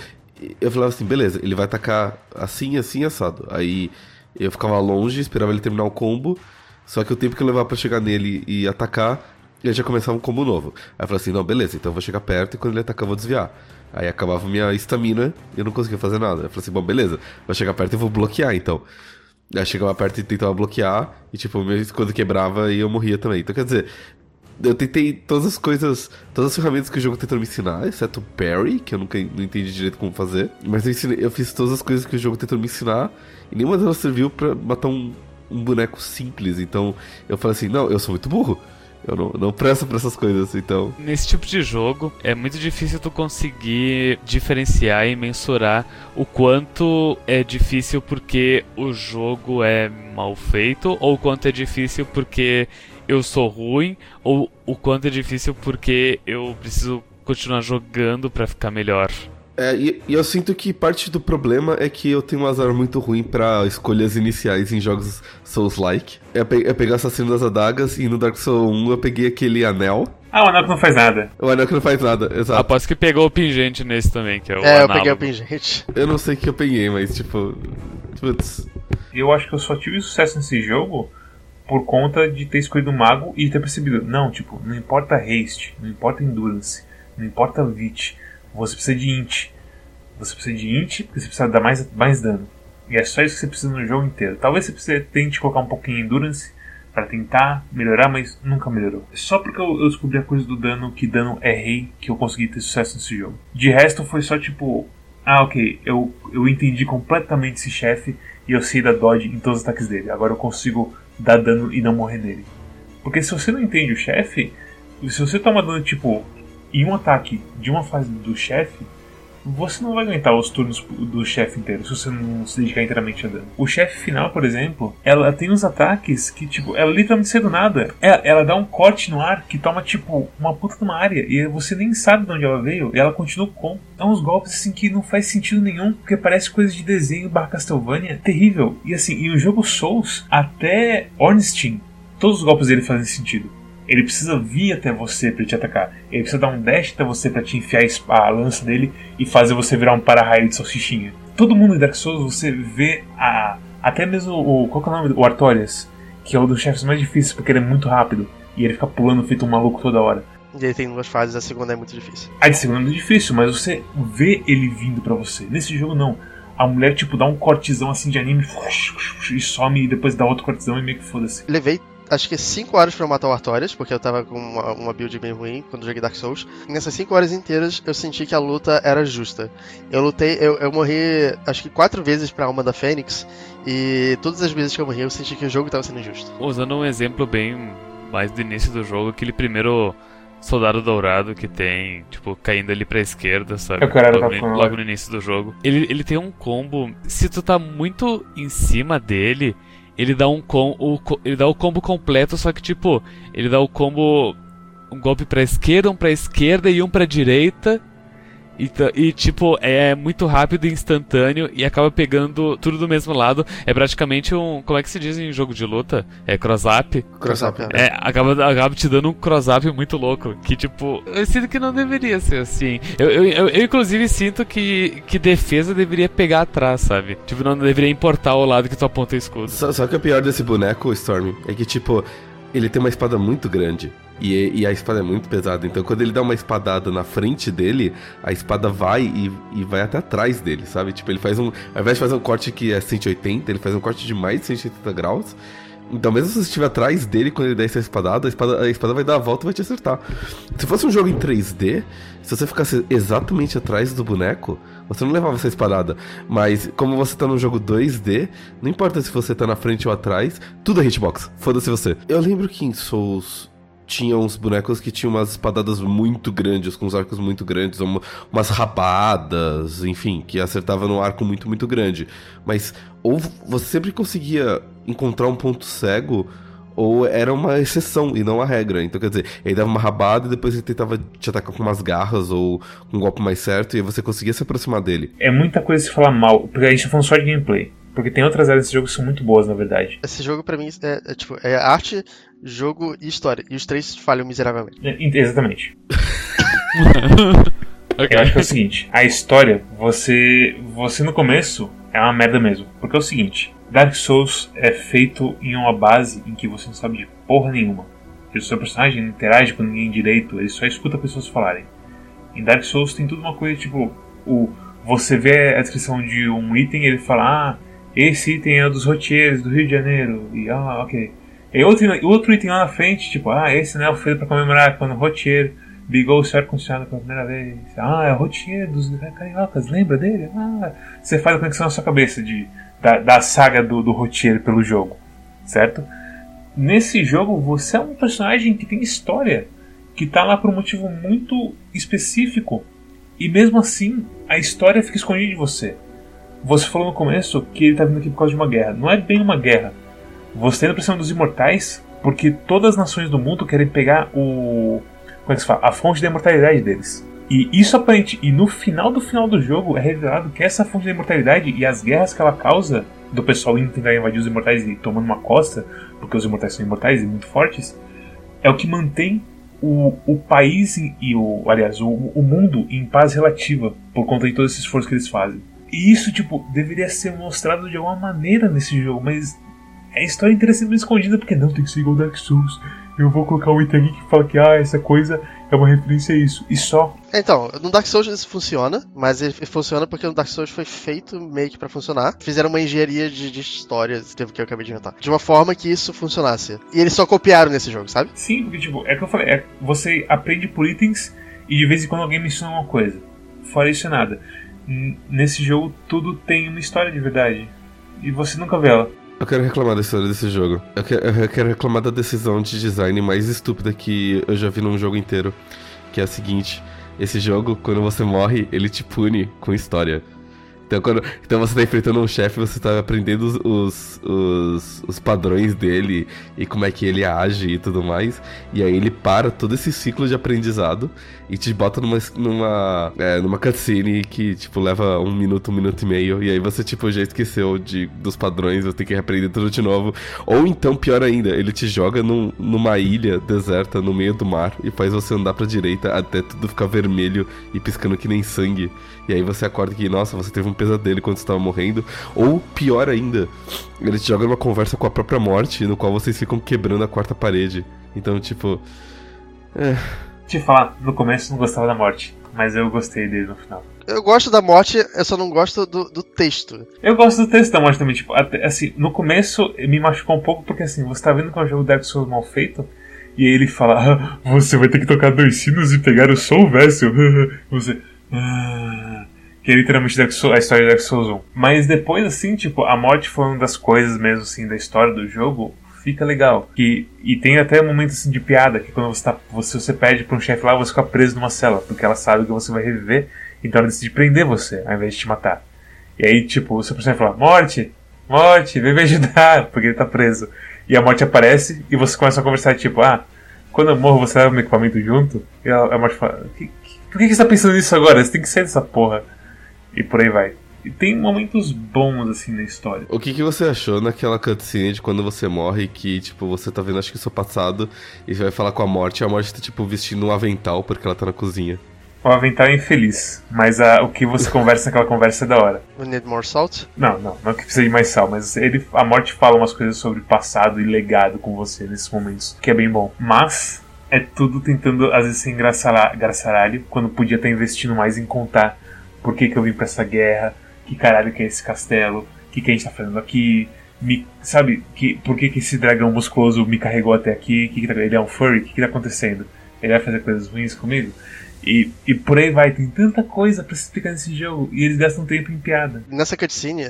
eu falava assim, beleza, ele vai atacar assim, assim, assado. Aí eu ficava longe, esperava ele terminar o combo. Só que o tempo que eu levava pra chegar nele e atacar, ele já começava um combo novo. Aí eu falei assim, não, beleza, então eu vou chegar perto e quando ele atacar eu vou desviar. Aí acabava minha estamina e eu não conseguia fazer nada. Eu falei assim, bom, beleza, vou chegar perto e vou bloquear então. Aí chegava perto e tentava bloquear, e tipo, escudo quebrava e eu morria também. Então quer dizer, eu tentei todas as coisas, todas as ferramentas que o jogo tentou me ensinar, exceto o parry, que eu nunca não entendi direito como fazer. Mas eu, ensinei- eu fiz todas as coisas que o jogo tentou me ensinar, e nenhuma delas serviu pra matar um, um boneco simples. Então eu falei assim, não, eu sou muito burro. Eu não, não presto pra essas coisas, então. Nesse tipo de jogo, é muito difícil tu conseguir diferenciar e mensurar o quanto é difícil porque o jogo é mal feito ou o quanto é difícil porque eu sou ruim ou o quanto é difícil porque eu preciso continuar jogando para ficar melhor. É, e, e, eu sinto que parte do problema é que eu tenho um azar muito ruim para escolhas iniciais em jogos Souls-like. É, pe pegar Assassino das Adagas e no Dark Souls 1 eu peguei aquele anel. Ah, o anel que não faz nada. O anel que não faz nada, exato. Aposto que pegou o pingente nesse também, que é o É, análogo. eu peguei o pingente. Eu não sei o que eu peguei, mas tipo... Putz. Eu acho que eu só tive sucesso nesse jogo por conta de ter escolhido o mago e ter percebido, não, tipo, não importa haste, não importa endurance, não importa vit, você precisa de int. Você precisa de int porque você precisa dar mais, mais dano. E é só isso que você precisa no jogo inteiro. Talvez você precise, tente colocar um pouquinho de endurance para tentar melhorar, mas nunca melhorou. Só porque eu, eu, descobri a coisa do dano, que dano é rei, que eu consegui ter sucesso nesse jogo. De resto foi só tipo, ah ok, eu, eu entendi completamente esse chefe e eu sei da dodge em todos os ataques dele. Agora eu consigo dar dano e não morrer nele. Porque se você não entende o chefe, se você toma dano tipo em um ataque de uma fase do chefe, você não vai aguentar os turnos do chefe inteiro se você não se dedicar inteiramente a dano. O chefe final, por exemplo, ela tem uns ataques que, tipo, ela literalmente sai do nada. Ela, ela, dá um corte no ar que toma, tipo, uma puta de uma área e você nem sabe de onde ela veio e ela continua com. É uns golpes, assim, que não faz sentido nenhum, porque parece coisa de desenho barra Castlevania. Terrível. E assim, e o jogo Souls, até Ornstein, todos os golpes dele fazem sentido. Ele precisa vir até você para te atacar. Ele precisa dar um dash até você para te enfiar a lança dele e fazer você virar um para-raio de salsichinha. Todo mundo em Dark Souls você vê a. Até mesmo o. Qual é o nome? O Artorias, que é um dos chefes mais difíceis porque ele é muito rápido e ele fica pulando feito um maluco toda hora. E ele tem duas fases, a segunda é muito difícil. A de segunda é muito difícil, mas você vê ele vindo para você. Nesse jogo não. A mulher, tipo, dá um cortezão assim de anime e some e depois dá outro cortezão e meio que foda-se. Levei acho que 5 horas para matar o Artorias, porque eu tava com uma, uma, build bem ruim quando joguei Dark Souls. E nessas 5 horas inteiras eu senti que a luta era justa. Eu lutei, eu, eu morri acho que 4 vezes pra alma da Fênix, e todas as vezes que eu morri eu senti que o jogo tava sendo justo. Usando um exemplo bem mais do início do jogo, aquele primeiro soldado dourado que tem, tipo, caindo ali pra esquerda, sabe? Eu quero logo, no, logo no início do jogo. Ele, ele tem um combo. Se tu tá muito em cima dele, ele dá um com, o, ele dá o combo completo, só que tipo, ele dá o combo um golpe para esquerda, um para esquerda e um para direita e, e, tipo, é muito rápido e instantâneo e acaba pegando tudo do mesmo lado. É praticamente um. Como é que se diz em jogo de luta? É cross-up? Cross-up, é. é acaba, acaba te dando um cross-up muito louco. Que, tipo, eu sinto que não deveria ser assim. Eu, eu, eu, eu, inclusive, sinto que, que defesa deveria pegar atrás, sabe? Tipo, não deveria importar o lado que tu aponta o escudo. Só, só que o pior desse boneco, Storm, é que, tipo, ele tem uma espada muito grande. E, e, a espada é muito pesada. Então, quando ele dá uma espadada na frente dele, a espada vai e, e, vai até atrás dele, sabe? Tipo, ele faz um. Ao invés de fazer um corte que é 180, ele faz um corte de mais de 180 graus. Então, mesmo se você estiver atrás dele quando ele der essa espadada, a espada, a espada vai dar a volta e vai te acertar. Se fosse um jogo em 3D, se você ficasse exatamente atrás do boneco, você não levava essa espadada. Mas, como você tá num jogo 2D, não importa se você tá na frente ou atrás, tudo é hitbox. Foda-se você. Eu lembro que em Souls tinha uns bonecos que tinham umas espadadas muito grandes, com uns arcos muito grandes, umas rabadas, enfim, que acertava num arco muito, muito grande. Mas ou você sempre conseguia encontrar um ponto cego, ou era uma exceção e não a regra. Então, quer dizer, ele dava uma rabada e depois ele tentava te atacar com umas garras ou um golpe mais certo e você conseguia se aproximar dele. É muita coisa se falar mal, porque a gente tá falando só de gameplay. Porque tem outras áreas desse jogo que são muito boas, na verdade. Esse jogo, para mim, é, é, tipo, é arte, jogo e história. E os três falham miseravelmente. É, exatamente. okay. Eu acho que é o seguinte: a história, você. Você no começo é uma merda mesmo. Porque é o seguinte: Dark Souls é feito em uma base em que você não sabe de porra nenhuma. O seu personagem não interage com ninguém direito, ele só escuta pessoas falarem. Em Dark Souls tem tudo uma coisa tipo. O, você vê a descrição de um item e ele fala: Ah, esse item é dos rotieiros do Rio de Janeiro. E ah, ok. E outro, outro item lá na frente, tipo, ah, esse né, foi para comemorar quando o roteiro ligou o seu ar-condicionado pela primeira vez. Ah, é o roteiro dos cariocas, lembra dele? Ah, você faz a conexão na sua cabeça de, da, da saga do, do roteiro pelo jogo, certo? Nesse jogo, você é um personagem que tem história, que tá lá por um motivo muito específico, e mesmo assim, a história fica escondida de você. Você falou no começo que ele tá vindo aqui por causa de uma guerra. Não é bem uma guerra. Você tá indo pra cima dos imortais Porque todas as nações do mundo querem pegar o. Como é que se fala? A fonte da imortalidade deles. E isso aparente. E no final do final do jogo é revelado que essa fonte da imortalidade e as guerras que ela causa do pessoal indo tentar invadir os imortais e tomando uma costa, porque os imortais são imortais e muito fortes, é o que mantém o, o país e o. Aliás, o, o mundo em paz relativa por conta de todo esse esforço que eles fazem. E isso, tipo, deveria ser mostrado de alguma maneira nesse jogo, mas a história inteira sendo escondida porque não tem que ser igual Dark Souls. Eu vou colocar um item aqui que fala que ah, essa coisa é uma referência a isso. E só. Então, no Dark Souls isso funciona, mas ele funciona porque no Dark Souls foi feito meio que pra funcionar. Fizeram uma engenharia de, de histórias, que eu acabei de inventar. De uma forma que isso funcionasse. E eles só copiaram nesse jogo, sabe? Sim, porque, tipo, é o que eu falei, é, você aprende por itens e de vez em quando alguém menciona uma coisa. Fora isso, nada. Nesse jogo, tudo tem uma história de verdade. E você nunca vê ela. Eu quero reclamar da história desse jogo. Eu quero, eu quero, reclamar da decisão de design mais estúpida que eu já vi num jogo inteiro. Que é a seguinte: esse jogo, quando você morre, ele te pune com história. Então, quando, então você tá enfrentando um chefe, você tá aprendendo os, os, os, os, padrões dele e como é que ele age e tudo mais. E aí ele para todo esse ciclo de aprendizado e te bota numa, numa, é, numa cutscene que, tipo, leva um minuto, um minuto e meio. E aí você, tipo, já esqueceu de, dos padrões, você tem que reaprender tudo de novo. Ou então, pior ainda, ele te joga num, numa ilha deserta no meio do mar e faz você andar pra direita até tudo ficar vermelho e piscando que nem sangue. E aí você acorda que, nossa, você teve um pesadelo quando estava morrendo. Ou pior ainda, ele te joga numa conversa com a própria morte, no qual vocês ficam quebrando a quarta parede. Então, tipo. É. Te falar, no começo eu não gostava da morte, mas eu gostei dele no final. Eu gosto da morte, eu só não gosto do, do texto. Eu gosto do texto da morte também, tipo, até, assim, no começo me machucou um pouco porque assim, você tá vendo que é um jogo Dark Souls mal feito, e aí ele fala, ah, você vai ter que tocar dois sinos e pegar o Soul Vessel. você. Ah, que é literalmente Dark Souls, a história de Dark Souls 1. Mas depois, assim, tipo, a morte foi uma das coisas mesmo, assim, da história do jogo. Fica legal. E, e tem até momentos assim, de piada, que quando você, tá, você, você pede pra um chefe lá, você fica preso numa cela, porque ela sabe que você vai reviver, então ela decide prender você, ao invés de te matar. E aí, tipo, o seu personagem fala, morte, morte, vem me ajudar, porque ele tá preso. E a morte aparece e você começa a conversar, tipo, ah, quando eu morro você leva meu equipamento junto? E a, a morte fala, que, que, por que você tá pensando nisso agora? Você tem que sair dessa porra. E por aí vai. E tem momentos bons, assim, na história. O que, que você achou naquela cutscene de quando você morre, que, tipo, você tá vendo, acho que o seu passado, e você vai falar com a morte, e a morte tá, tipo, vestindo um avental porque ela tá na cozinha. O avental é infeliz, mas a, o que você conversa naquela conversa é da hora. We need more salt? Não, não, não é que precisa de mais sal, mas ele, a morte fala umas coisas sobre passado e legado com você nesses momentos, que é bem bom. Mas é tudo tentando, às vezes, ser engraçaralho, quando podia estar investindo mais em contar por que, que eu vim pra essa guerra, que caralho que é esse castelo, o que, que a gente tá fazendo aqui, me, sabe, que, por que, que esse dragão musculoso me carregou até aqui, que que tá, ele é um furry, o que, que tá acontecendo? Ele vai fazer coisas ruins comigo? E, e por aí vai, tem tanta coisa para se explicar nesse jogo e eles gastam tempo em piada. Nessa cutscene,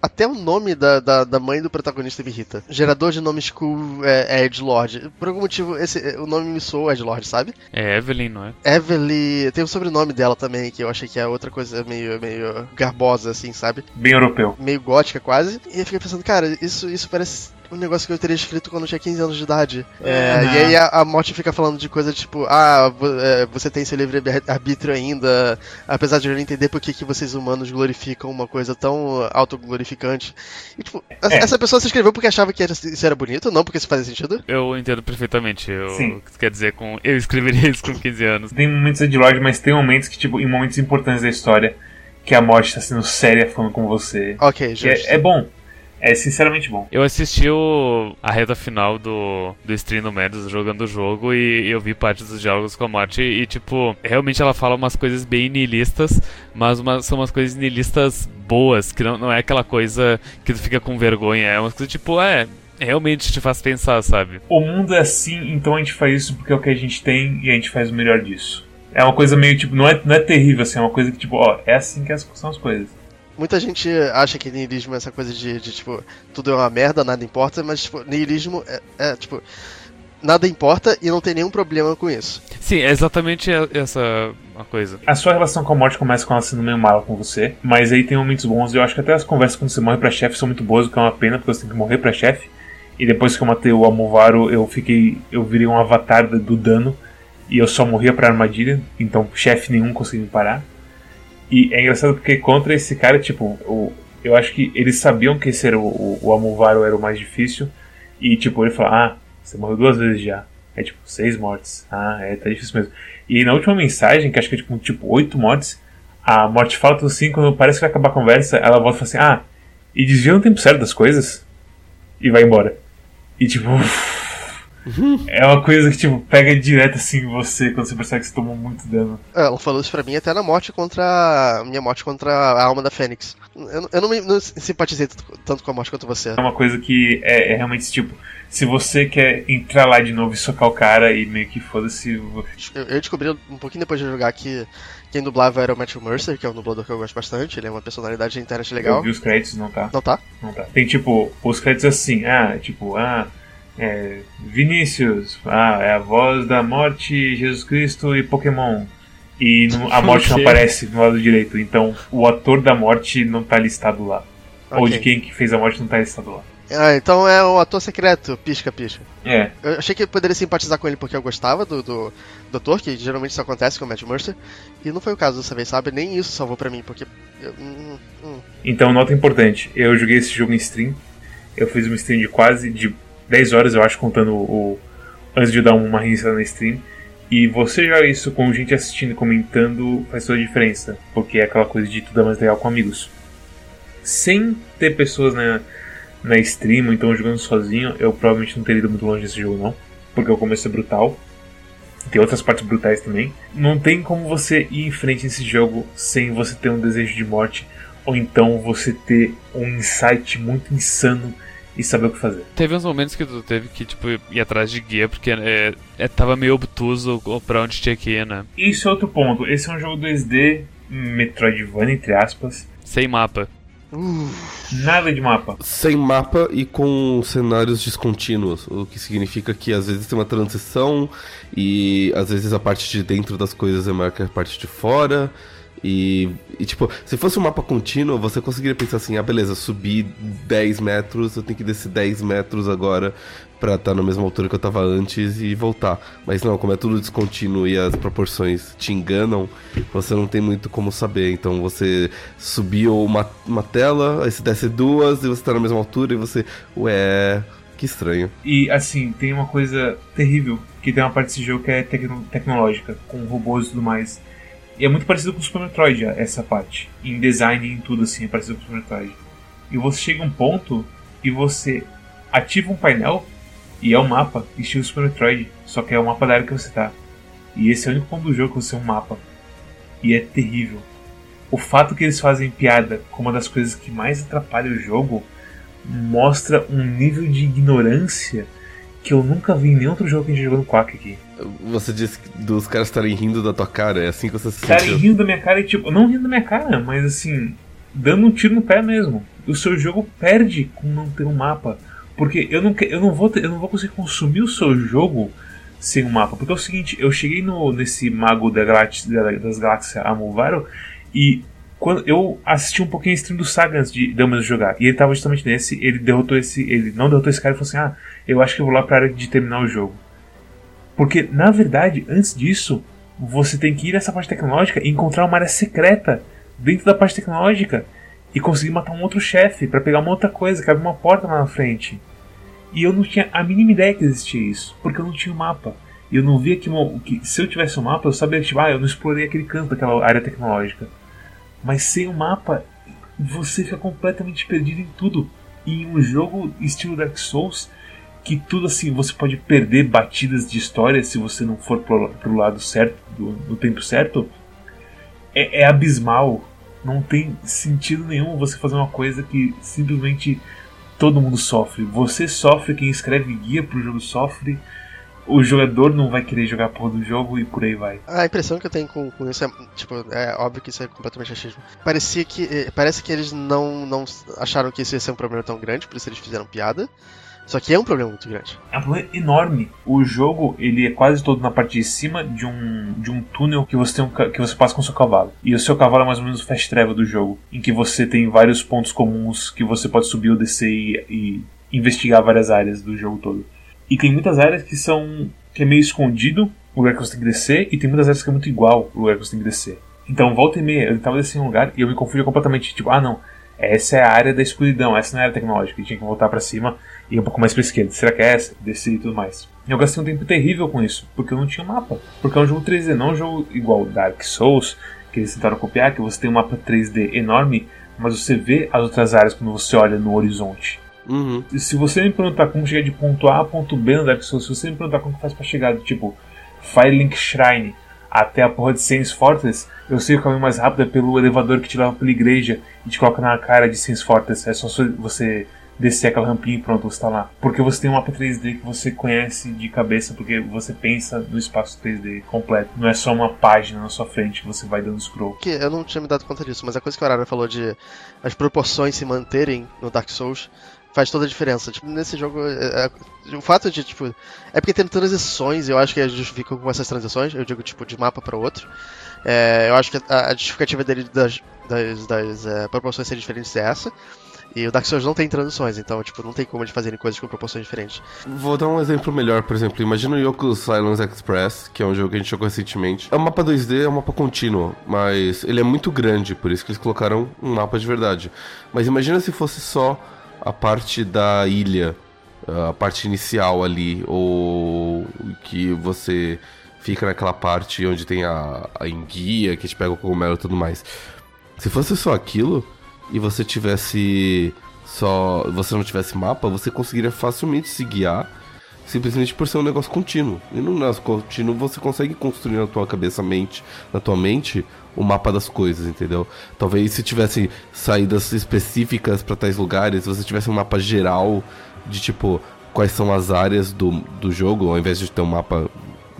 até o nome da, da, da, mãe do protagonista me irrita. Gerador de nomes cool é, é Edgelord. Por algum motivo, esse, o nome me soa Edgelord, sabe? É Evelyn, não é? Evelyn. Tem o sobrenome dela também, que eu achei que é outra coisa meio, meio garbosa, assim, sabe? Bem europeu. Meio gótica quase. E eu fiquei pensando, cara, isso, isso parece um negócio que eu teria escrito quando eu tinha 15 anos de idade. É, E aí a, a morte fica falando de coisa tipo, ah, é, você tem seu livre-arbítrio ainda, apesar de eu não entender por que, que vocês humanos glorificam uma coisa tão autoglorificante. E tipo, é. essa pessoa se escreveu porque achava que era, isso era bonito, não porque isso fazia sentido? Eu entendo perfeitamente. Eu, Sim. Quer dizer, com, eu escreveria isso com 15 anos. Tem momentos de Lorde, mas tem momentos que, tipo, em momentos importantes da história, que a morte está sendo séria falando com você. Ok, justo. É, é bom. É sinceramente bom. Eu assisti o, a reta final do, do stream do Medos jogando o jogo e eu vi parte dos diálogos com a morte e, tipo, realmente ela fala umas coisas bem nihilistas, mas uma, são umas coisas nihilistas boas, que não, não é aquela coisa que tu fica com vergonha, é uma coisa tipo, é, realmente te faz pensar, sabe? O mundo é assim, então a gente faz isso porque é o que a gente tem e a gente faz o melhor disso. É uma coisa meio tipo, não é, não é terrível assim, é uma coisa que tipo, ó, é assim que são as coisas. Muita gente acha que niilismo é essa coisa de, de, tipo, tudo é uma merda, nada importa, mas, tipo, niilismo é, é, tipo, nada importa e não tem nenhum problema com isso. Sim, é exatamente essa a coisa. A sua relação com a morte começa com ela sendo meio mala com você, mas aí tem momentos bons e eu acho que até as conversas quando você morre pra chefe são muito boas, o que é uma pena, porque você tem que morrer pra chefe. E depois que eu matei o Amovaro, eu fiquei. Eu virei um avatar do dano. E eu só morria pra armadilha. Então chefe nenhum conseguiu me parar. E é engraçado porque contra esse cara, tipo, o, eu acho que eles sabiam que esse o, o, o Amovaro era o mais difícil. E tipo, ele falou, ah, você morreu duas vezes já. É tipo, seis mortes. Ah, é, tá difícil mesmo. E na última mensagem, que acho que é tipo, tipo oito mortes, a morte fala tudo assim, quando parece que vai acabar a conversa, ela volta e fala assim, ah, e desvia no tempo certo das coisas e vai embora. E tipo. é uma coisa que, tipo, pega direto assim em você quando você percebe que você tomou muito dano. É, ela falou isso pra mim até na morte contra. Minha morte contra a alma da Fênix. Eu, eu não, me, não simpatizei tanto com a morte quanto você. É uma coisa que é, é realmente tipo. Se você quer entrar lá de novo e socar o cara e meio que foda-se. Eu, eu descobri um pouquinho depois de jogar que quem dublava era o Matthew Mercer, que é um dublador que eu gosto bastante. Ele é uma personalidade de internet legal. Eu vi os créditos, não tá? Não tá? Não tá. Tem tipo, os créditos assim, ah, tipo, ah. É, Vinícius, ah, é a voz da morte, Jesus Cristo e Pokémon. E no, a morte não aparece no lado direito, então o ator da morte não tá listado lá. Okay. Ou de quem que fez a morte não tá listado lá. Ah, então é o ator secreto, pisca, pisca. É. Eu achei que eu poderia simpatizar com ele porque eu gostava do, do, do ator, que geralmente isso acontece com o Matt Mercer. E não foi o caso dessa vez, sabe? Nem isso salvou pra mim, porque. Eu, hum, hum. Então, nota importante: eu joguei esse jogo em stream. Eu fiz uma stream de quase de 10 horas, eu acho, contando o. antes de dar uma reiniciada na stream. E você jogar isso com gente assistindo comentando faz toda a diferença. Porque é aquela coisa de tudo é mais legal com amigos. Sem ter pessoas na. Na stream, ou então jogando sozinho, eu provavelmente não teria ido muito longe desse jogo não, porque o começo é brutal. Tem outras partes brutais também. Não tem como você ir em frente nesse jogo sem você ter um desejo de morte, ou então você ter um insight muito insano e saber o que fazer. Teve uns momentos que tu teve que, tipo, ir atrás de guia, porque é, é, tava meio obtuso pra onde tinha que ir, né? Isso é outro ponto. Esse é um jogo 2D, Metroidvania, entre aspas. Sem mapa. Nada de mapa. Sem mapa e com cenários descontínuos, o que significa que às vezes tem uma transição e às vezes a parte de dentro das coisas é maior que a parte de fora. E, e, tipo, se fosse um mapa contínuo, você conseguiria pensar assim: ah, beleza, subi 10 metros, eu tenho que descer 10 metros agora pra estar tá na mesma altura que eu tava antes e voltar. Mas não, como é tudo descontínuo e as proporções te enganam, você não tem muito como saber. Então você subiu uma, uma tela, aí você desce duas e você tá na mesma altura e você, ué. Que estranho. E assim, tem uma coisa terrível, que tem uma parte desse jogo que é tecno tecnológica, com robôs e tudo mais e é muito parecido com o Super Metroid, essa parte. Em design e em tudo assim, é parecido com o Super Metroid. E você chega a um ponto e você ativa um painel e é um mapa estilo Super Metroid, só que é o mapa da área que você tá. E esse é o único ponto do jogo que você é um mapa. E é terrível. O fato que eles fazem piada com uma das coisas que mais atrapalha o jogo mostra um nível de ignorância que eu nunca vi em nenhum outro jogo que a gente jogou no Quack aqui. Você disse dos caras estarem rindo da tua cara, é assim que você se Estarem rindo da minha cara e tipo, não rindo da minha cara, mas assim, dando um tiro no pé mesmo. O seu jogo perde com não ter um mapa. Porque eu não, eu não, vou, ter, eu não vou conseguir consumir o seu jogo sem um mapa. Porque é o seguinte, eu cheguei no, nesse mago da galáxia, das galáxias Amovaro e quando eu assisti um pouquinho a stream do Saga antes de Damas jogar, e ele tava justamente nesse, ele derrotou esse. Ele não derrotou esse cara e falou assim: Ah, eu acho que eu vou lá pra área de terminar o jogo. Porque, na verdade, antes disso, você tem que ir nessa parte tecnológica e encontrar uma área secreta dentro da parte tecnológica e conseguir matar um outro chefe para pegar uma outra coisa, que abre uma porta lá na frente. E eu não tinha a mínima ideia que existia isso, porque eu não tinha o um mapa. E eu não via que, que se eu tivesse um mapa, eu sabia, tipo, ah, eu não explorei aquele canto daquela área tecnológica. Mas sem o mapa, você fica completamente perdido em tudo. E em um jogo estilo Dark Souls, que tudo assim, você pode perder batidas de história se você não for pro, pro lado certo, do, no tempo certo, é, é abismal. Não tem sentido nenhum você fazer uma coisa que simplesmente todo mundo sofre. Você sofre, quem escreve guia pro jogo sofre, o jogador não vai querer jogar a porra do jogo e por aí vai. A impressão que eu tenho com, com isso é, tipo, é óbvio que isso é completamente achismo. Parecia que, eh, parece que eles não, não acharam que isso ia ser um problema tão grande, por isso eles fizeram piada. Só que é um problema muito grande. É um problema enorme. O jogo, ele é quase todo na parte de cima de um, de um túnel que você, tem um, que você passa com o seu cavalo. E o seu cavalo é mais ou menos o fast travel do jogo, em que você tem vários pontos comuns que você pode subir ou descer e, e investigar várias áreas do jogo todo. E tem muitas áreas que são. que é meio escondido o lugar que você tem que descer, e tem muitas áreas que é muito igual o lugar que você tem que descer. Então, volta e meia, eu tava descendo um lugar e eu me confundia completamente. Tipo, ah não, essa é a área da escuridão, essa não é a área tecnológica, e tinha que voltar para cima e um pouco mais pra esquerda. Será que é essa? Descer e tudo mais. Eu gastei um tempo terrível com isso, porque eu não tinha mapa. Porque é um jogo 3D, não um jogo igual Dark Souls, que eles tentaram copiar, que você tem um mapa 3D enorme, mas você vê as outras áreas quando você olha no horizonte. Uhum. E se você me perguntar como chegar de ponto A a ponto B no Dark Souls, se você me perguntar como faz pra chegar do tipo Firelink Shrine até a porra de Saints Fortress, eu sei o caminho mais rápido é pelo elevador que te leva pela igreja e te coloca na cara de Saints Fortress. É só você descer aquela rampinha e pronto, você tá lá. Porque você tem um mapa 3D que você conhece de cabeça, porque você pensa no espaço 3D completo. Não é só uma página na sua frente que você vai dando scroll. Que eu não tinha me dado conta disso, mas a coisa que o Arara falou de as proporções se manterem no Dark Souls faz toda a diferença. Tipo, nesse jogo, é, é, o fato de, tipo, é porque tem transições, eu acho que justifica com essas transições, eu digo, tipo, de mapa para outro. É, eu acho que a, a justificativa dele das, das, das é, proporções serem diferentes é essa. E o Dark Souls não tem transições, então, tipo, não tem como eles fazerem coisas com proporções diferentes. Vou dar um exemplo melhor, por exemplo, imagina o Yoko Silence Express, que é um jogo que a gente jogou recentemente. É um mapa 2D, é um mapa contínuo, mas ele é muito grande, por isso que eles colocaram um mapa de verdade. Mas imagina se fosse só a parte da ilha, a parte inicial ali, ou que você fica naquela parte onde tem a, a enguia, que te pega o cogumelo e tudo mais. Se fosse só aquilo, e você tivesse só. você não tivesse mapa, você conseguiria facilmente se guiar simplesmente por ser um negócio contínuo. E no negócio contínuo você consegue construir na tua cabeça, mente, na tua mente, o mapa das coisas, entendeu? Talvez se tivesse saídas específicas para tais lugares, você tivesse um mapa geral de tipo quais são as áreas do, do jogo, ao invés de ter um mapa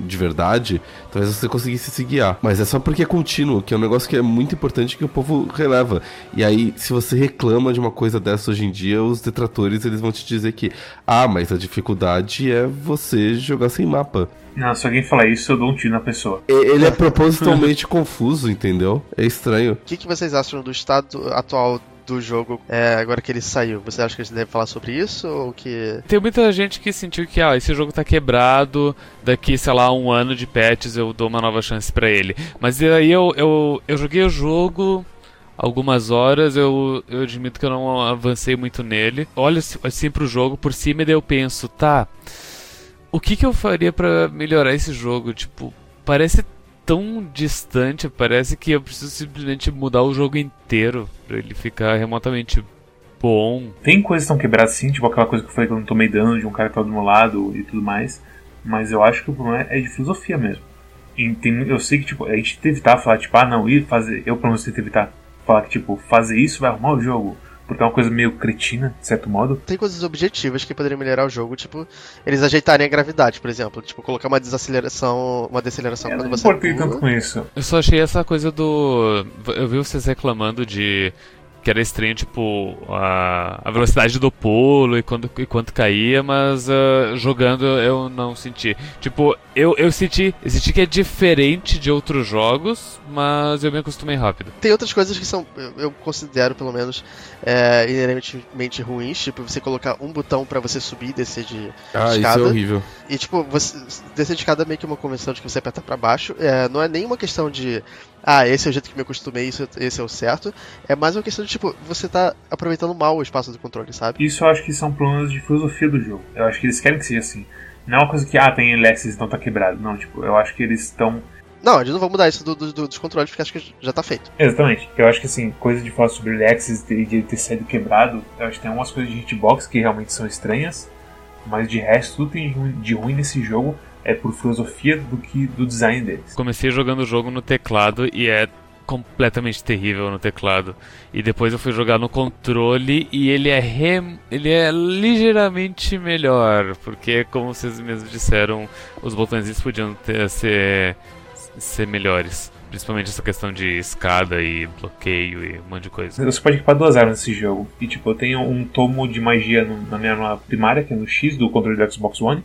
de verdade, talvez você conseguisse se guiar. Mas é só porque é contínuo, que é um negócio que é muito importante que o povo releva. E aí, se você reclama de uma coisa dessa hoje em dia, os detratores eles vão te dizer que, ah, mas a dificuldade é você jogar sem mapa. Não, se alguém falar isso, eu dou um tiro na pessoa. Ele é propositalmente confuso, entendeu? É estranho. O que, que vocês acham do estado atual do jogo é, agora que ele saiu. Você acha que a gente deve falar sobre isso ou que. Tem muita gente que sentiu que ah, esse jogo tá quebrado, daqui, sei lá, um ano de patches eu dou uma nova chance para ele. Mas aí eu, eu, eu joguei o jogo algumas horas, eu, eu admito que eu não avancei muito nele. Olho assim pro jogo por cima e eu penso, tá. O que, que eu faria para melhorar esse jogo? Tipo, parece tão distante, parece que eu preciso simplesmente mudar o jogo inteiro para ele ficar remotamente bom. Tem coisas que estão quebradas sim, tipo aquela coisa que eu falei que eu não tomei dano de um cara que tá do meu lado e tudo mais. Mas eu acho que o problema é de filosofia mesmo. E tem, eu sei que tipo, a gente evitar falar, tipo, ah não, ir fazer. Eu que evitar falar que, tipo, fazer isso vai arrumar o jogo porque é uma coisa meio cretina, de certo modo. Tem coisas objetivas que poderiam melhorar o jogo, tipo, eles ajeitarem a gravidade, por exemplo, tipo, colocar uma desaceleração, uma deceleração eu quando não você importei tanto com isso. Eu só achei essa coisa do. Eu vi vocês reclamando de que era estranho, tipo, a, a velocidade do pulo e quando, e quanto caía, mas uh, jogando eu não senti. Tipo, eu, eu senti, eu senti que é diferente de outros jogos, mas eu me acostumei rápido. Tem outras coisas que são, eu, considero pelo menos, é, inerentemente ruins, tipo, você colocar um botão para você subir e descer de ah, escada. isso é horrível. E tipo, você, descer de escada é meio que uma convenção de que você aperta para baixo. É, não é nenhuma questão de ah, esse é o jeito que me acostumei, isso, esse é o certo. É mais uma questão de, tipo, você tá aproveitando mal o espaço do controle, sabe? Isso eu acho que são problemas de filosofia do jogo. Eu acho que eles querem que seja assim. Não é uma coisa que, ah, tem Alexis, então tá quebrado. Não, tipo, eu acho que eles estão. Não, eles não vão mudar isso do, do, do, dos controles, porque acho que já tá feito. Exatamente. Eu acho que, assim, coisa de falar sobre Alexis e de ter saído quebrado, eu acho que tem algumas coisas de hitbox que realmente são estranhas. Mas de resto, tudo tem de ruim nesse jogo é por filosofia do que do design deles. Comecei jogando o jogo no teclado e é completamente terrível no teclado. E depois eu fui jogar no controle e ele é rem... ele é ligeiramente melhor, porque como vocês mesmos disseram, os botões podiam ter, ser ser melhores. Principalmente essa questão de escada e bloqueio e um monte de coisa. Você pode equipar duas armas nesse jogo. E tipo, eu tenho um tomo de magia no, na minha arma primária, que é no X do controle do Xbox One.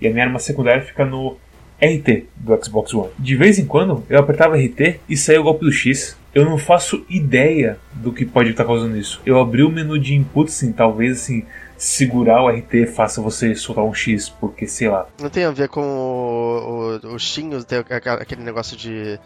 E a minha arma secundária fica no RT do Xbox One. De vez em quando eu apertava RT e saía o golpe do X. Eu não faço ideia do que pode estar causando isso. Eu abri o menu de input, sim, talvez assim, segurar o RT faça você soltar um X, porque sei lá. Não tem a ver com o, o, o tem aquele negócio de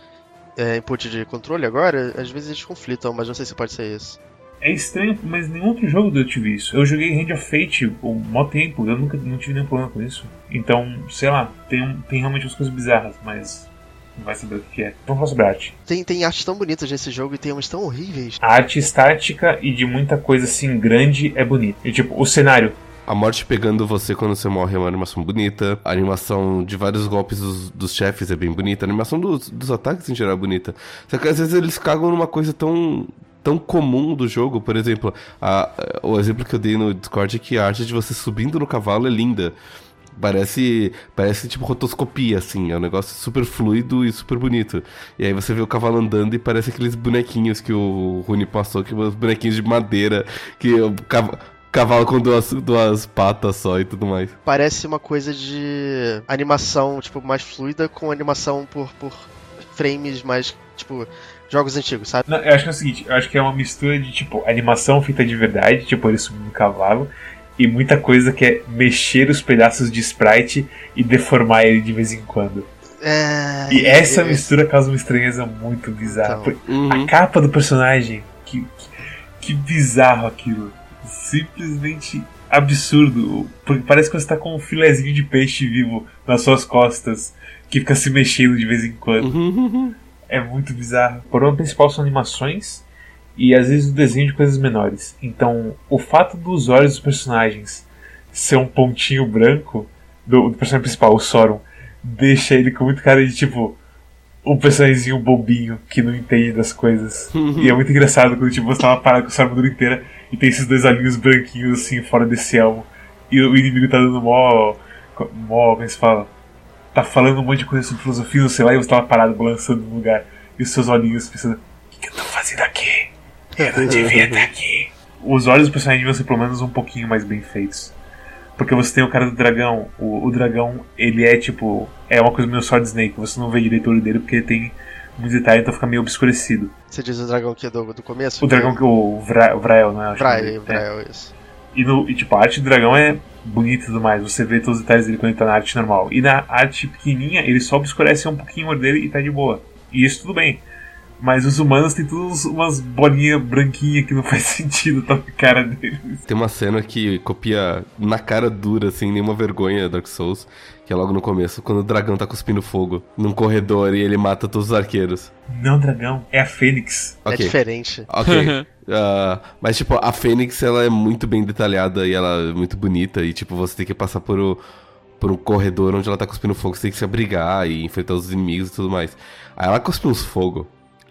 é, input de controle agora? Às vezes eles conflitam, mas não sei se pode ser isso. É estranho, mas nenhum outro jogo eu tive isso. Eu joguei Hand of Fate o maior tempo, eu nunca não tive nenhum problema com isso. Então, sei lá, tem, tem realmente umas coisas bizarras, mas não vai saber o que é. Vamos falar sobre arte. Tem, tem artes tão bonitas nesse jogo e tem umas tão horríveis. A arte estática e de muita coisa assim grande é bonita. E tipo, o cenário. A morte pegando você quando você morre é uma animação bonita. A animação de vários golpes dos, dos chefes é bem bonita. A animação dos, dos ataques em geral é bonita. Só que às vezes eles cagam numa coisa tão tão comum do jogo, por exemplo, a, o exemplo que eu dei no Discord é que a arte de você subindo no cavalo é linda. Parece, parece tipo rotoscopia, assim. É um negócio super fluido e super bonito. E aí você vê o cavalo andando e parece aqueles bonequinhos que o Rune passou, que os bonequinhos de madeira, que o cavalo, cavalo com duas, duas patas só e tudo mais. Parece uma coisa de animação, tipo, mais fluida com animação por, por frames mais, tipo, jogos antigos, sabe? Não, eu acho que é o seguinte, eu acho que é uma mistura de, tipo, animação feita de verdade, tipo, ele subindo no cavalo, e muita coisa que é mexer os pedaços de sprite e deformar ele de vez em quando. É... E essa mistura causa uma estranheza muito bizarra. Então, uhum. A capa do personagem, que, que, que bizarro aquilo. Simplesmente absurdo. Porque parece que você tá com um filezinho de peixe vivo nas suas costas, que fica se mexendo de vez em quando. Uhum. É muito bizarro. O problema principal são animações e às vezes o desenho de coisas menores. Então, o fato dos olhos dos personagens ser um pontinho branco do, do personagem principal, o Soron, deixa ele com muito cara de tipo um personagemzinho bobinho que não entende das coisas. e é muito engraçado quando tipo, você tava parado com a sua armadura inteira e tem esses dois olhinhos branquinhos assim fora desse elmo. E o inimigo tá dando mó. mó. como se fala? Tá falando um monte de coisa sobre filosofia, sei lá, e você tava parado balançando no lugar. E os seus olhinhos pensando: o que, que eu tô fazendo aqui? Eu não devia estar aqui. Os olhos do personagem deviam ser pelo menos um pouquinho mais bem feitos. Porque você tem o cara do dragão. O, o dragão, ele é tipo. É uma coisa meio Sword Snake. Você não vê direito o olho dele porque ele tem muitos detalhes, então fica meio obscurecido. Você diz o dragão que é do, do começo? O dragão que o Vra, Vrael, né? Vray, é. Vrael, isso. E, no, e, tipo, a arte do dragão é bonita e tudo mais. Você vê todos os detalhes dele quando ele tá na arte normal. E na arte pequenininha, ele só obscurece um pouquinho o dele e tá de boa. E isso tudo bem. Mas os humanos têm todas umas bolinhas branquinhas que não faz sentido tá na cara deles. Tem uma cena que copia na cara dura, assim, nenhuma vergonha Dark Souls, que é logo no começo, quando o dragão tá cuspindo fogo num corredor e ele mata todos os arqueiros. Não, dragão, é a Fênix. É Ok. diferente. Ok. Ah, mas, tipo, a Fênix, ela é muito bem detalhada e ela é muito bonita. E, tipo, você tem que passar por, o, por um corredor onde ela tá cuspindo fogo. Você tem que se abrigar e enfrentar os inimigos e tudo mais. Aí ela cuspe uns fogo.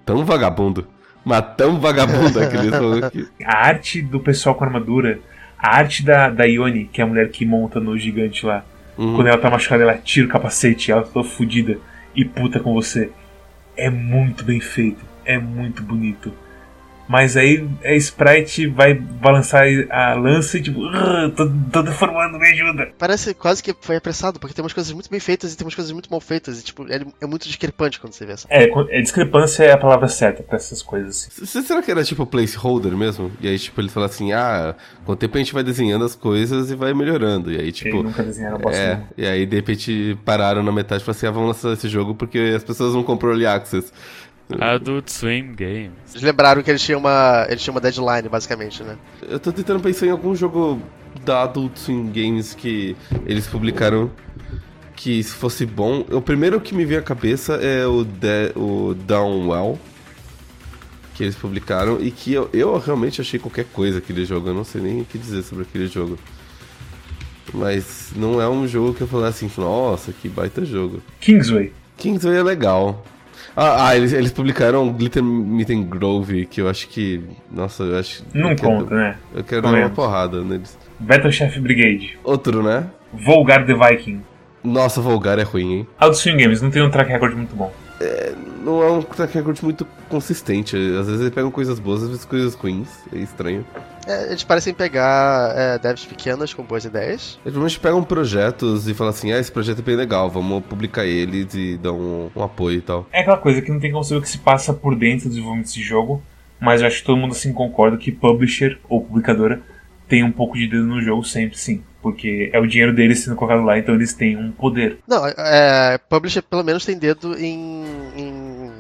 Tão vagabundo. Mas tão vagabundo aquele fogo que... A arte do pessoal com armadura, a arte da, da Ione, que é a mulher que monta no gigante lá. Uhum. Quando ela tá machucada, ela tira o capacete, ela tá toda fodida e puta com você. É muito bem feito, é muito bonito. Mas aí a Sprite vai balançar a lança e tipo, "Ugh, tô, tô deformando, me ajuda. Parece quase que foi apressado, porque tem umas coisas muito bem feitas e tem umas coisas muito mal feitas. E, tipo, é, é muito discrepante quando você vê essa. É, é, discrepância é a palavra certa pra essas coisas. Assim. Será que era tipo placeholder mesmo? E aí, tipo, ele fala assim: ah, com o tempo a gente vai desenhando as coisas e vai melhorando. E aí, Eles tipo. nunca desenharam bosta É, nenhuma. e aí de repente pararam na metade e falaram assim: ah, vamos lançar esse jogo porque as pessoas não compram Early Access. Adult Swim Games. Eles lembraram que eles tinham uma. Eles tinham uma deadline, basicamente, né? Eu tô tentando pensar em algum jogo da Adult Swim Games que eles publicaram que se fosse bom. O primeiro que me veio à cabeça é o, De o Downwell. Que eles publicaram e que eu, eu realmente achei qualquer coisa aquele jogo. Eu não sei nem o que dizer sobre aquele jogo. Mas não é um jogo que eu falei assim, nossa, que baita jogo. Kingsway. Kingsway é legal. Ah, ah, eles, eles publicaram Glitter Meet and Grove, que eu acho que. Nossa, eu acho. Não eu quero- conta, né? Eu quero dar uma porrada neles. Battle Chef Brigade. Outro, né? Volgar the Viking. Nossa, Volgar é ruim, hein? Adult Swim Games não tem um track record muito bom. É, não é um track record muito consistente. Às vezes eles pegam coisas boas, às vezes coisas ruins. É estranho. É, eles parecem pegar é, devs pequenas com boas ideias. Eles normalmente pegam projetos e falam assim: ah, esse projeto é bem legal, vamos publicar eles e dar um, um apoio e tal. É aquela coisa que não tem como saber o que se passa por dentro do desenvolvimento desse jogo, mas eu acho que todo mundo assim concorda que publisher ou publicadora tem um pouco de dedo no jogo sempre, sim. Porque é o dinheiro deles sendo colocado lá, então eles têm um poder. Não, é, publisher pelo menos tem dedo em, em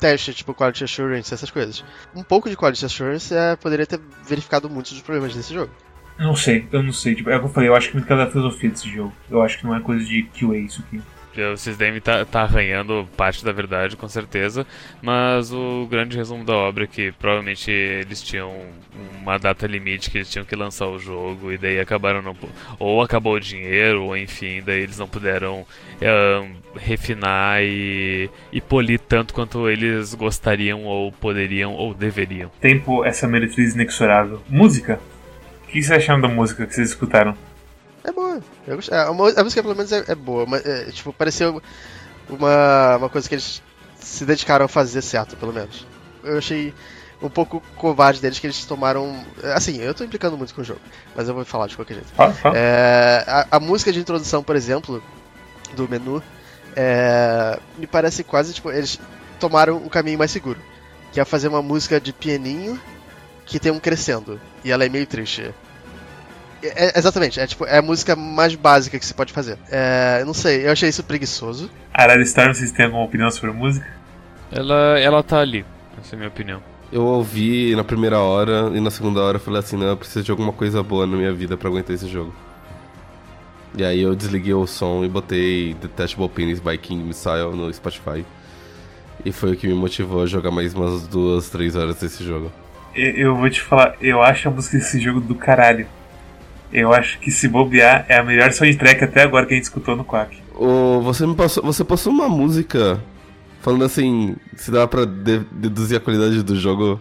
teste, tipo quality assurance, essas coisas. Um pouco de quality assurance é, poderia ter verificado muitos dos problemas desse jogo. Não sei, eu não sei. Tipo, é o que eu falei, eu acho que muito cada filosofia desse jogo. Eu acho que não é coisa de QA isso aqui. Vocês devem estar tá, tá arranhando parte da verdade, com certeza, mas o grande resumo da obra é que provavelmente eles tinham uma data limite que eles tinham que lançar o jogo e daí acabaram não, ou acabou o dinheiro ou enfim daí eles não puderam refinar e, e polir tanto quanto eles gostariam ou poderiam ou deveriam. Tempo essa meretriz inexorável. Música. O que vocês acharam da música que vocês escutaram? É boa. Eu gostei. A, música pelo menos é, é boa, mas é, tipo, pareceu uma, uma coisa que eles se dedicaram a fazer certo, pelo menos. Eu achei um pouco covarde deles que eles tomaram. Assim, eu tô implicando muito com o jogo, mas eu vou falar de qualquer jeito. Ah, ah. É, a, a, música de introdução, por exemplo, do menu, é, me parece quase tipo, eles tomaram o caminho mais seguro. Que é fazer uma música de pianinho que tem um crescendo. E ela é meio triste. É, exatamente, é tipo, é a música mais básica que você pode fazer. É, eu não sei, eu achei isso preguiçoso. Arara Star, vocês têm alguma opinião sobre a música? Ela, ela tá ali, essa é a minha opinião. Eu ouvi na primeira hora e na segunda hora eu falei assim, não, eu preciso de alguma coisa boa na minha vida para aguentar esse jogo. E aí eu desliguei o som e botei Detachable Penis by King Missile no Spotify. E foi o que me motivou a jogar mais umas duas, três horas desse jogo. Eu, eu vou te falar, eu acho a música desse jogo do caralho. Eu acho que se bobear é a melhor soundtrack até agora que a gente escutou no Quack. Oh, você me passou, você passou uma música falando assim, se dá pra de, deduzir a qualidade do jogo.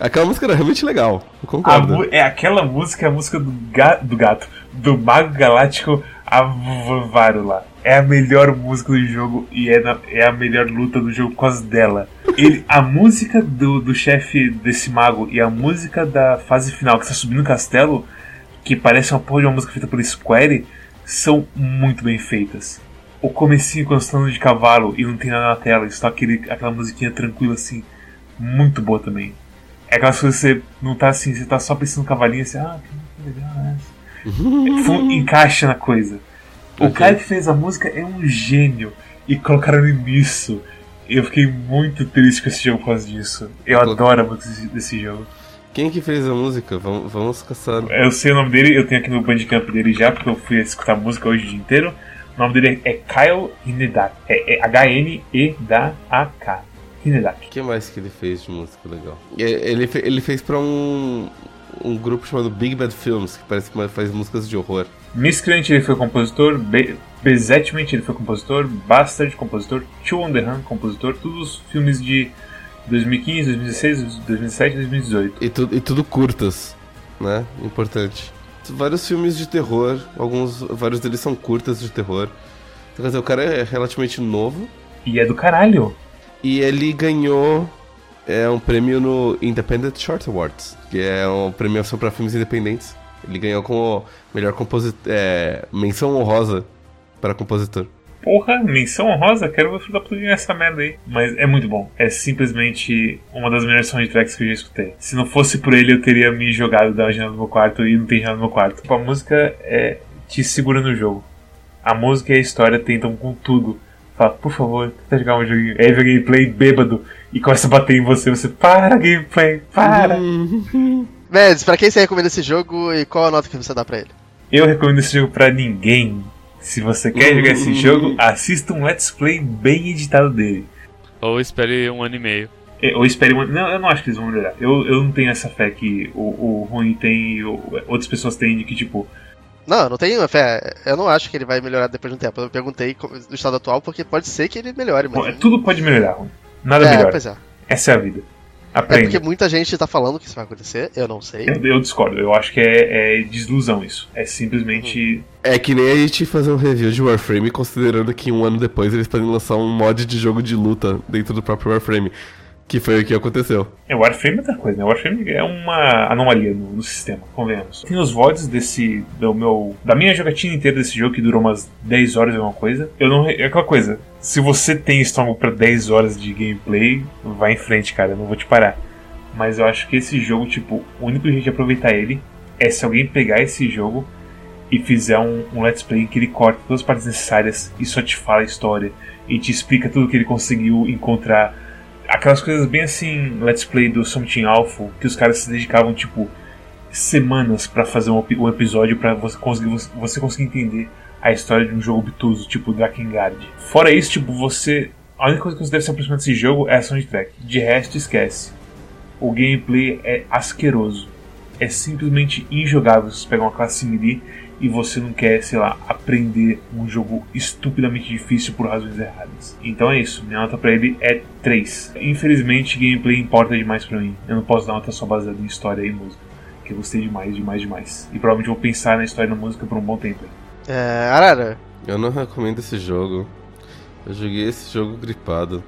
Aquela música era realmente legal, eu concordo. é aquela música, é a música do, ga, do gato, do Mago Galáctico Avaro lá. É a melhor música do jogo e é, na, é a melhor luta do jogo por causa dela. Ele, a música do, do chefe desse mago e a música da fase final que está subindo no castelo que parece uma porra de uma música feita por Square, são muito bem feitas. O comecinho quando você tá de cavalo e não tem nada na tela, está aquele, aquela musiquinha tranquila assim, muito boa também. É aquelas coisas que você não tá assim, você tá só pensando no cavalinho assim, ah, que legal é essa. Encaixa na coisa. O okay. cara que fez a música é um gênio e colocaram ele nisso. Eu fiquei muito triste com esse jogo por causa disso. Eu adoro a música desse jogo. Quem que fez a música? Vamos, vamos caçar. Eu sei o nome dele, eu tenho aqui no Bandcamp dele já, porque eu fui escutar música hoje o dia inteiro. O nome dele é Kyle Hinedaki. É, é H-N-E-D-A-K. Hinedaki. O que mais que ele fez de música legal? É, ele, ele fez pra um, um grupo chamado Big Bad Films, que parece que faz músicas de horror. Miscreant ele foi compositor, Be Bezetment ele foi compositor, Bastard compositor, Two on the Run compositor, todos os filmes de 2015, 2016, 2017 e 2018. E, tu, e tudo curtas, né? Importante. Vários filmes de terror, alguns, vários deles são curtas de terror. Quer dizer, o cara é relativamente novo. E é do caralho. E ele ganhou é, um prêmio no Independent Short Awards, que é uma premiação para filmes independentes. Ele ganhou como melhor compositor, é, menção honrosa para compositor porra, menção honrosa, quero ver o filho da puta ganhar essa merda aí. Mas é muito bom. É simplesmente uma das melhores soundtracks que eu já escutei. Se não fosse por ele, eu teria me jogado da janela do meu quarto e não tem janela no meu quarto. A música é, te segura no jogo. A música e a história tentam com tudo. Fala, por favor, tenta jogar um joguinho. Aí vem gameplay bêbado e começa a bater em você. Você, para, gameplay, para. Mads, pra quem você recomenda esse jogo e qual a nota que você dá pra ele? Eu recomendo esse jogo pra ninguém. Se você quer jogar esse jogo, assista um let's play bem editado dele. Ou espere um ano e meio. É, ou espere um Não, eu não acho que eles vão melhorar. Eu, eu não tenho essa fé que o, o Rony tem e outras pessoas têm de que, tipo. Não, eu não tenho fé. Eu não acho que ele vai melhorar depois de um tempo. Eu perguntei do estado atual porque pode ser que ele melhore. Mas... Bom, tudo pode melhorar, Rony. Nada é, é. Essa é a vida. Aprenda. É porque muita gente tá falando que isso vai acontecer, eu não sei. Eu, eu discordo, eu acho que é, é desilusão isso. É simplesmente. É que nem a gente fazer um review de Warframe considerando que um ano depois eles podem lançar um mod de jogo de luta dentro do próprio Warframe. Que foi o que aconteceu. É, o Warframe é outra coisa, né? O Warframe é uma anomalia no, no sistema, convenhamos. Tem os VODs desse. Do meu, da minha jogatina inteira desse jogo, que durou umas 10 horas alguma coisa. Eu não. É aquela coisa. Se você tem estômago pra 10 horas de gameplay, vai em frente, cara. Eu não vou te parar. Mas eu acho que esse jogo, tipo, o único jeito de aproveitar ele é se alguém pegar esse jogo e fizer um, um let's play em que ele corta todas as partes necessárias e só te fala a história e te explica tudo que ele conseguiu encontrar aquelas coisas bem assim, let's play do Something Alpha, que os caras se dedicavam tipo semanas para fazer um, um episódio para você conseguir você conseguir entender a história de um jogo obtuso, tipo Drakengard. Fora isso, tipo, você a única coisa que você deve se aproximar desse jogo é a soundtrack. De resto, esquece. O gameplay é asqueroso. É simplesmente injogável se você pegar uma classe melee e você não quer, sei lá, aprender um jogo estupidamente difícil por razões erradas. Então é isso, minha nota para ele é 3. Infelizmente, gameplay importa demais para mim. Eu não posso dar nota só baseada em história e música, que eu gostei demais, demais, demais. E provavelmente vou pensar na história e na música por um bom tempo. É, Arara. Eu não recomendo esse jogo. Eu joguei esse jogo gripado.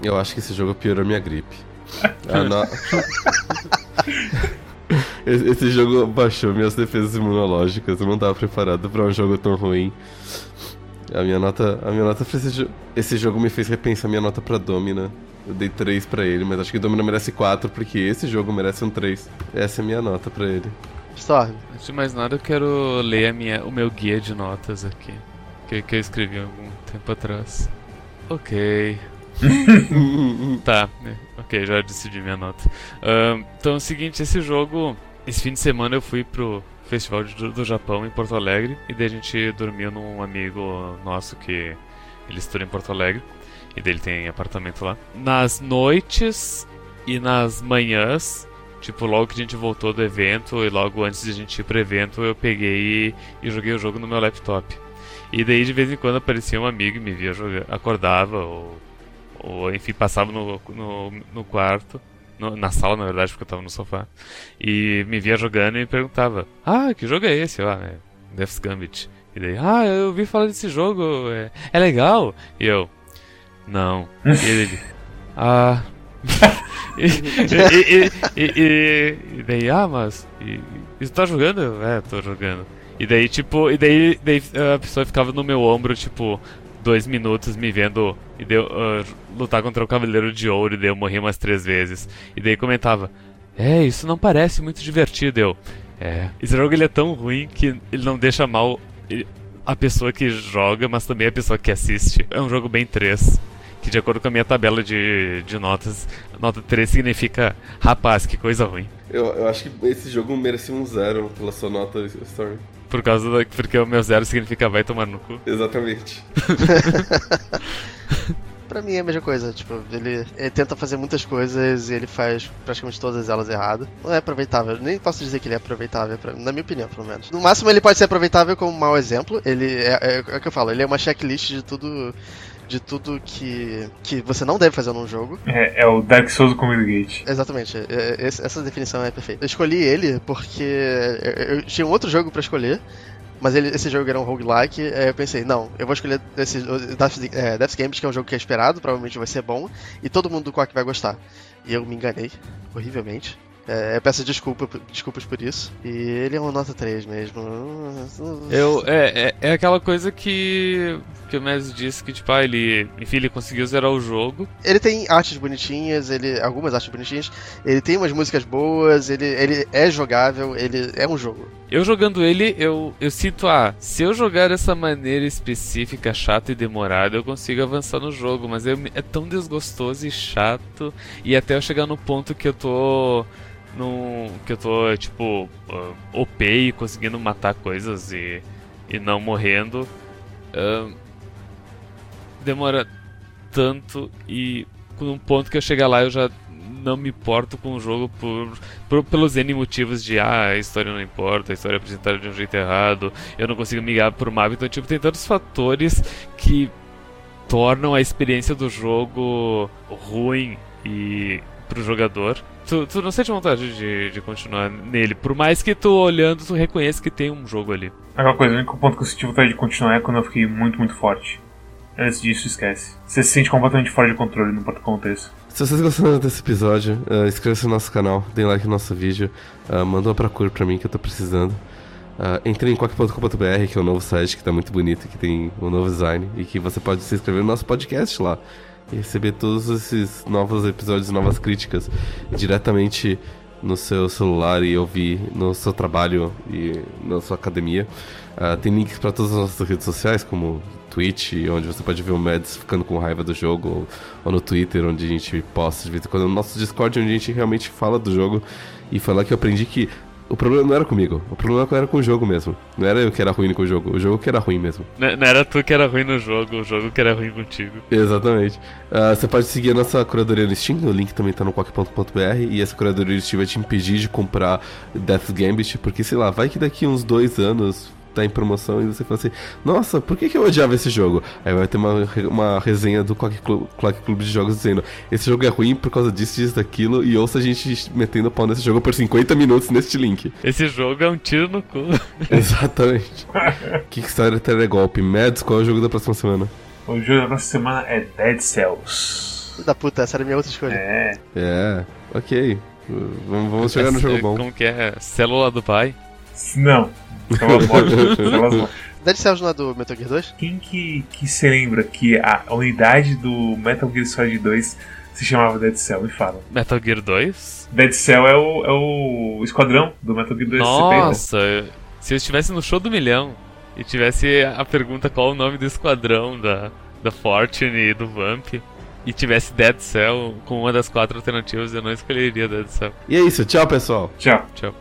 Eu acho que esse jogo piorou minha gripe. no... Esse jogo baixou minhas defesas imunológicas. Eu não estava preparado para um jogo tão ruim. A minha nota, a minha nota pra esse, jo esse jogo me fez repensar minha nota para Domina. Eu dei 3 para ele, mas acho que Domina merece 4 porque esse jogo merece um 3. Essa é a minha nota para ele. Storm. Antes de mais nada, eu quero ler a minha, o meu guia de notas aqui. Que, que eu escrevi algum tempo atrás. Ok. tá, ok, já decidi minha nota. Uh, então é o seguinte, esse jogo, esse fim de semana eu fui pro Festival do, do Japão em Porto Alegre e daí a gente dormiu num amigo nosso que ele estuda em Porto Alegre e dele tem apartamento lá. Nas noites e nas manhãs, tipo logo que a gente voltou do evento e logo antes de a gente ir pro evento, eu peguei e, joguei o jogo no meu laptop. E daí de vez em quando aparecia um amigo e me via jogar, acordava ou ou enfim, passava no, no, no quarto, no, na sala na verdade, porque eu tava no sofá, e me via jogando e me perguntava: Ah, que jogo é esse? Ah, é Death's Gambit. E daí, ah, eu ouvi falar desse jogo, é, é legal. E eu, não. e ele, ah. e, e, e, e, daí, ah, mas. E, e tá jogando? É, tô jogando. E daí, tipo, e daí, daí a pessoa ficava no meu ombro, tipo, dois minutos me vendo e deu, uh, lutar contra o Cavaleiro de Ouro e daí eu morri umas três vezes. E daí comentava: É, isso não parece muito divertido. Eu, é. Esse jogo ele é tão ruim que ele não deixa mal a pessoa que joga, mas também a pessoa que assiste. É um jogo bem 3. Que de acordo com a minha tabela de, de notas, nota 3 significa rapaz, que coisa ruim. Eu, eu acho que esse jogo merecia um zero pela sua nota, Story. Por causa da, porque o meu zero significa vai tomar no cu. Exatamente. pra mim é a mesma coisa, tipo, ele, ele, tenta fazer muitas coisas e ele faz praticamente todas elas erradas. Não é aproveitável, nem posso dizer que ele é aproveitável, pra, na minha opinião, pelo menos. No máximo ele pode ser aproveitável como um mau exemplo, ele é, é, é o que eu falo, ele é uma checklist de tudo de tudo que, que você não deve fazer num jogo. É, é o Dark Souls do Gate. Exatamente, é, é, essa definição é perfeita. Eu escolhi ele porque eu tinha um outro jogo para escolher, mas ele, esse jogo era um roguelike, eu pensei, não, eu vou escolher esse Death, é, Death Games, que é um jogo que é esperado, provavelmente vai ser bom, e todo mundo do Quack vai gostar. E eu me enganei, horrivelmente. É, eu peço desculpa, desculpas por isso. E ele é uma nota 3 mesmo. Eu, é, é, é aquela coisa que, que o Messi disse que, tipo, ah, ele, enfim, ele conseguiu zerar o jogo. Ele tem artes bonitinhas, ele, algumas artes bonitinhas, ele tem umas músicas boas, ele, ele é jogável, ele é um jogo. Eu jogando ele, eu, eu sinto, ah, se eu jogar dessa maneira específica, chata e demorada, eu consigo avançar no jogo, mas é, é tão desgostoso e chato, e até eu chegar no ponto que eu tô num, que eu tô, tipo, uh, OP conseguindo matar coisas e, e não morrendo. Uh, demora tanto e num ponto que eu chegar lá eu já não me importo com o jogo por, por, pelos N motivos de ah, a história não importa, a história é apresentada de um jeito errado, eu não consigo migrar por mapa, então tipo, tem tantos fatores que tornam a experiência do jogo ruim e pro jogador. Tu, tu não sente vontade de, de continuar nele, por mais que tu olhando, tu reconheça que tem um jogo ali. Aquela coisa, o único ponto que eu senti vontade de continuar é quando eu fiquei muito, muito forte. Antes disso, esquece. Você se sente completamente fora de controle, não importa o que aconteça. Se vocês gostaram desse episódio, uh, inscreva-se no nosso canal, deem like no nosso vídeo, uh, manda uma procura pra mim que eu tô precisando. Uh, entre em qualquer.com.br, que é o novo site que tá muito bonito, que tem um novo design, e que você pode se inscrever no nosso podcast lá e receber todos esses novos episódios, novas críticas diretamente no seu celular e ouvir no seu trabalho e na sua academia. Uh, tem links para todas as nossas redes sociais, como Twitch, onde você pode ver o Mads ficando com raiva do jogo, ou, ou, no Twitter, onde a gente posta de vez em quando, no nosso Discord, onde a gente realmente fala do jogo. E lá que eu aprendi que o problema não era comigo, o problema era com o jogo mesmo. Não era eu que era ruim com o jogo, o jogo que era ruim mesmo. Não, não era tu que era ruim no jogo, o jogo que era ruim contigo. Exatamente. Uh, você pode seguir a nossa curadoria no Steam, o link também tá no qualquer.br, e essa curadoria no Steam vai te impedir de comprar Death Gambit, porque sei lá, vai que daqui uns dois anos tá em promoção e você fala assim, nossa, por que, que eu odiava esse jogo? Aí vai ter uma, uma resenha do Clock Club, Clock Club de Jogos dizendo, esse jogo é ruim por causa disso, disso, daquilo, e ouça a gente metendo pau nesse jogo por 50 minutos neste link. Esse jogo é um tiro no cu. Exatamente. Kickstarter Telegolpe. Mads, qual é o jogo da próxima semana? O jogo da próxima semana é Dead Cells. Da puta, essa era a minha outra escolha. É. É, ok. Vamos, vamos chegar no jogo bom. Como que é? Célula do pai? Não. Mortes. Aquelas mortes. Dead Cells não é do Metal Gear 2? Quem que, que se lembra que a unidade do Metal Gear Solid 2 se chamava Dead Cell? Me fala. Metal Gear 2? Dead Cell é o, é o esquadrão do Metal Gear 2. Nossa, se eu estivesse no show do milhão e tivesse a pergunta qual o nome do esquadrão da, da Fortune e do Vamp e tivesse Dead Cell com uma das quatro alternativas, eu não escolheria Dead Cell. E é isso, tchau pessoal. Tchau. Tchau.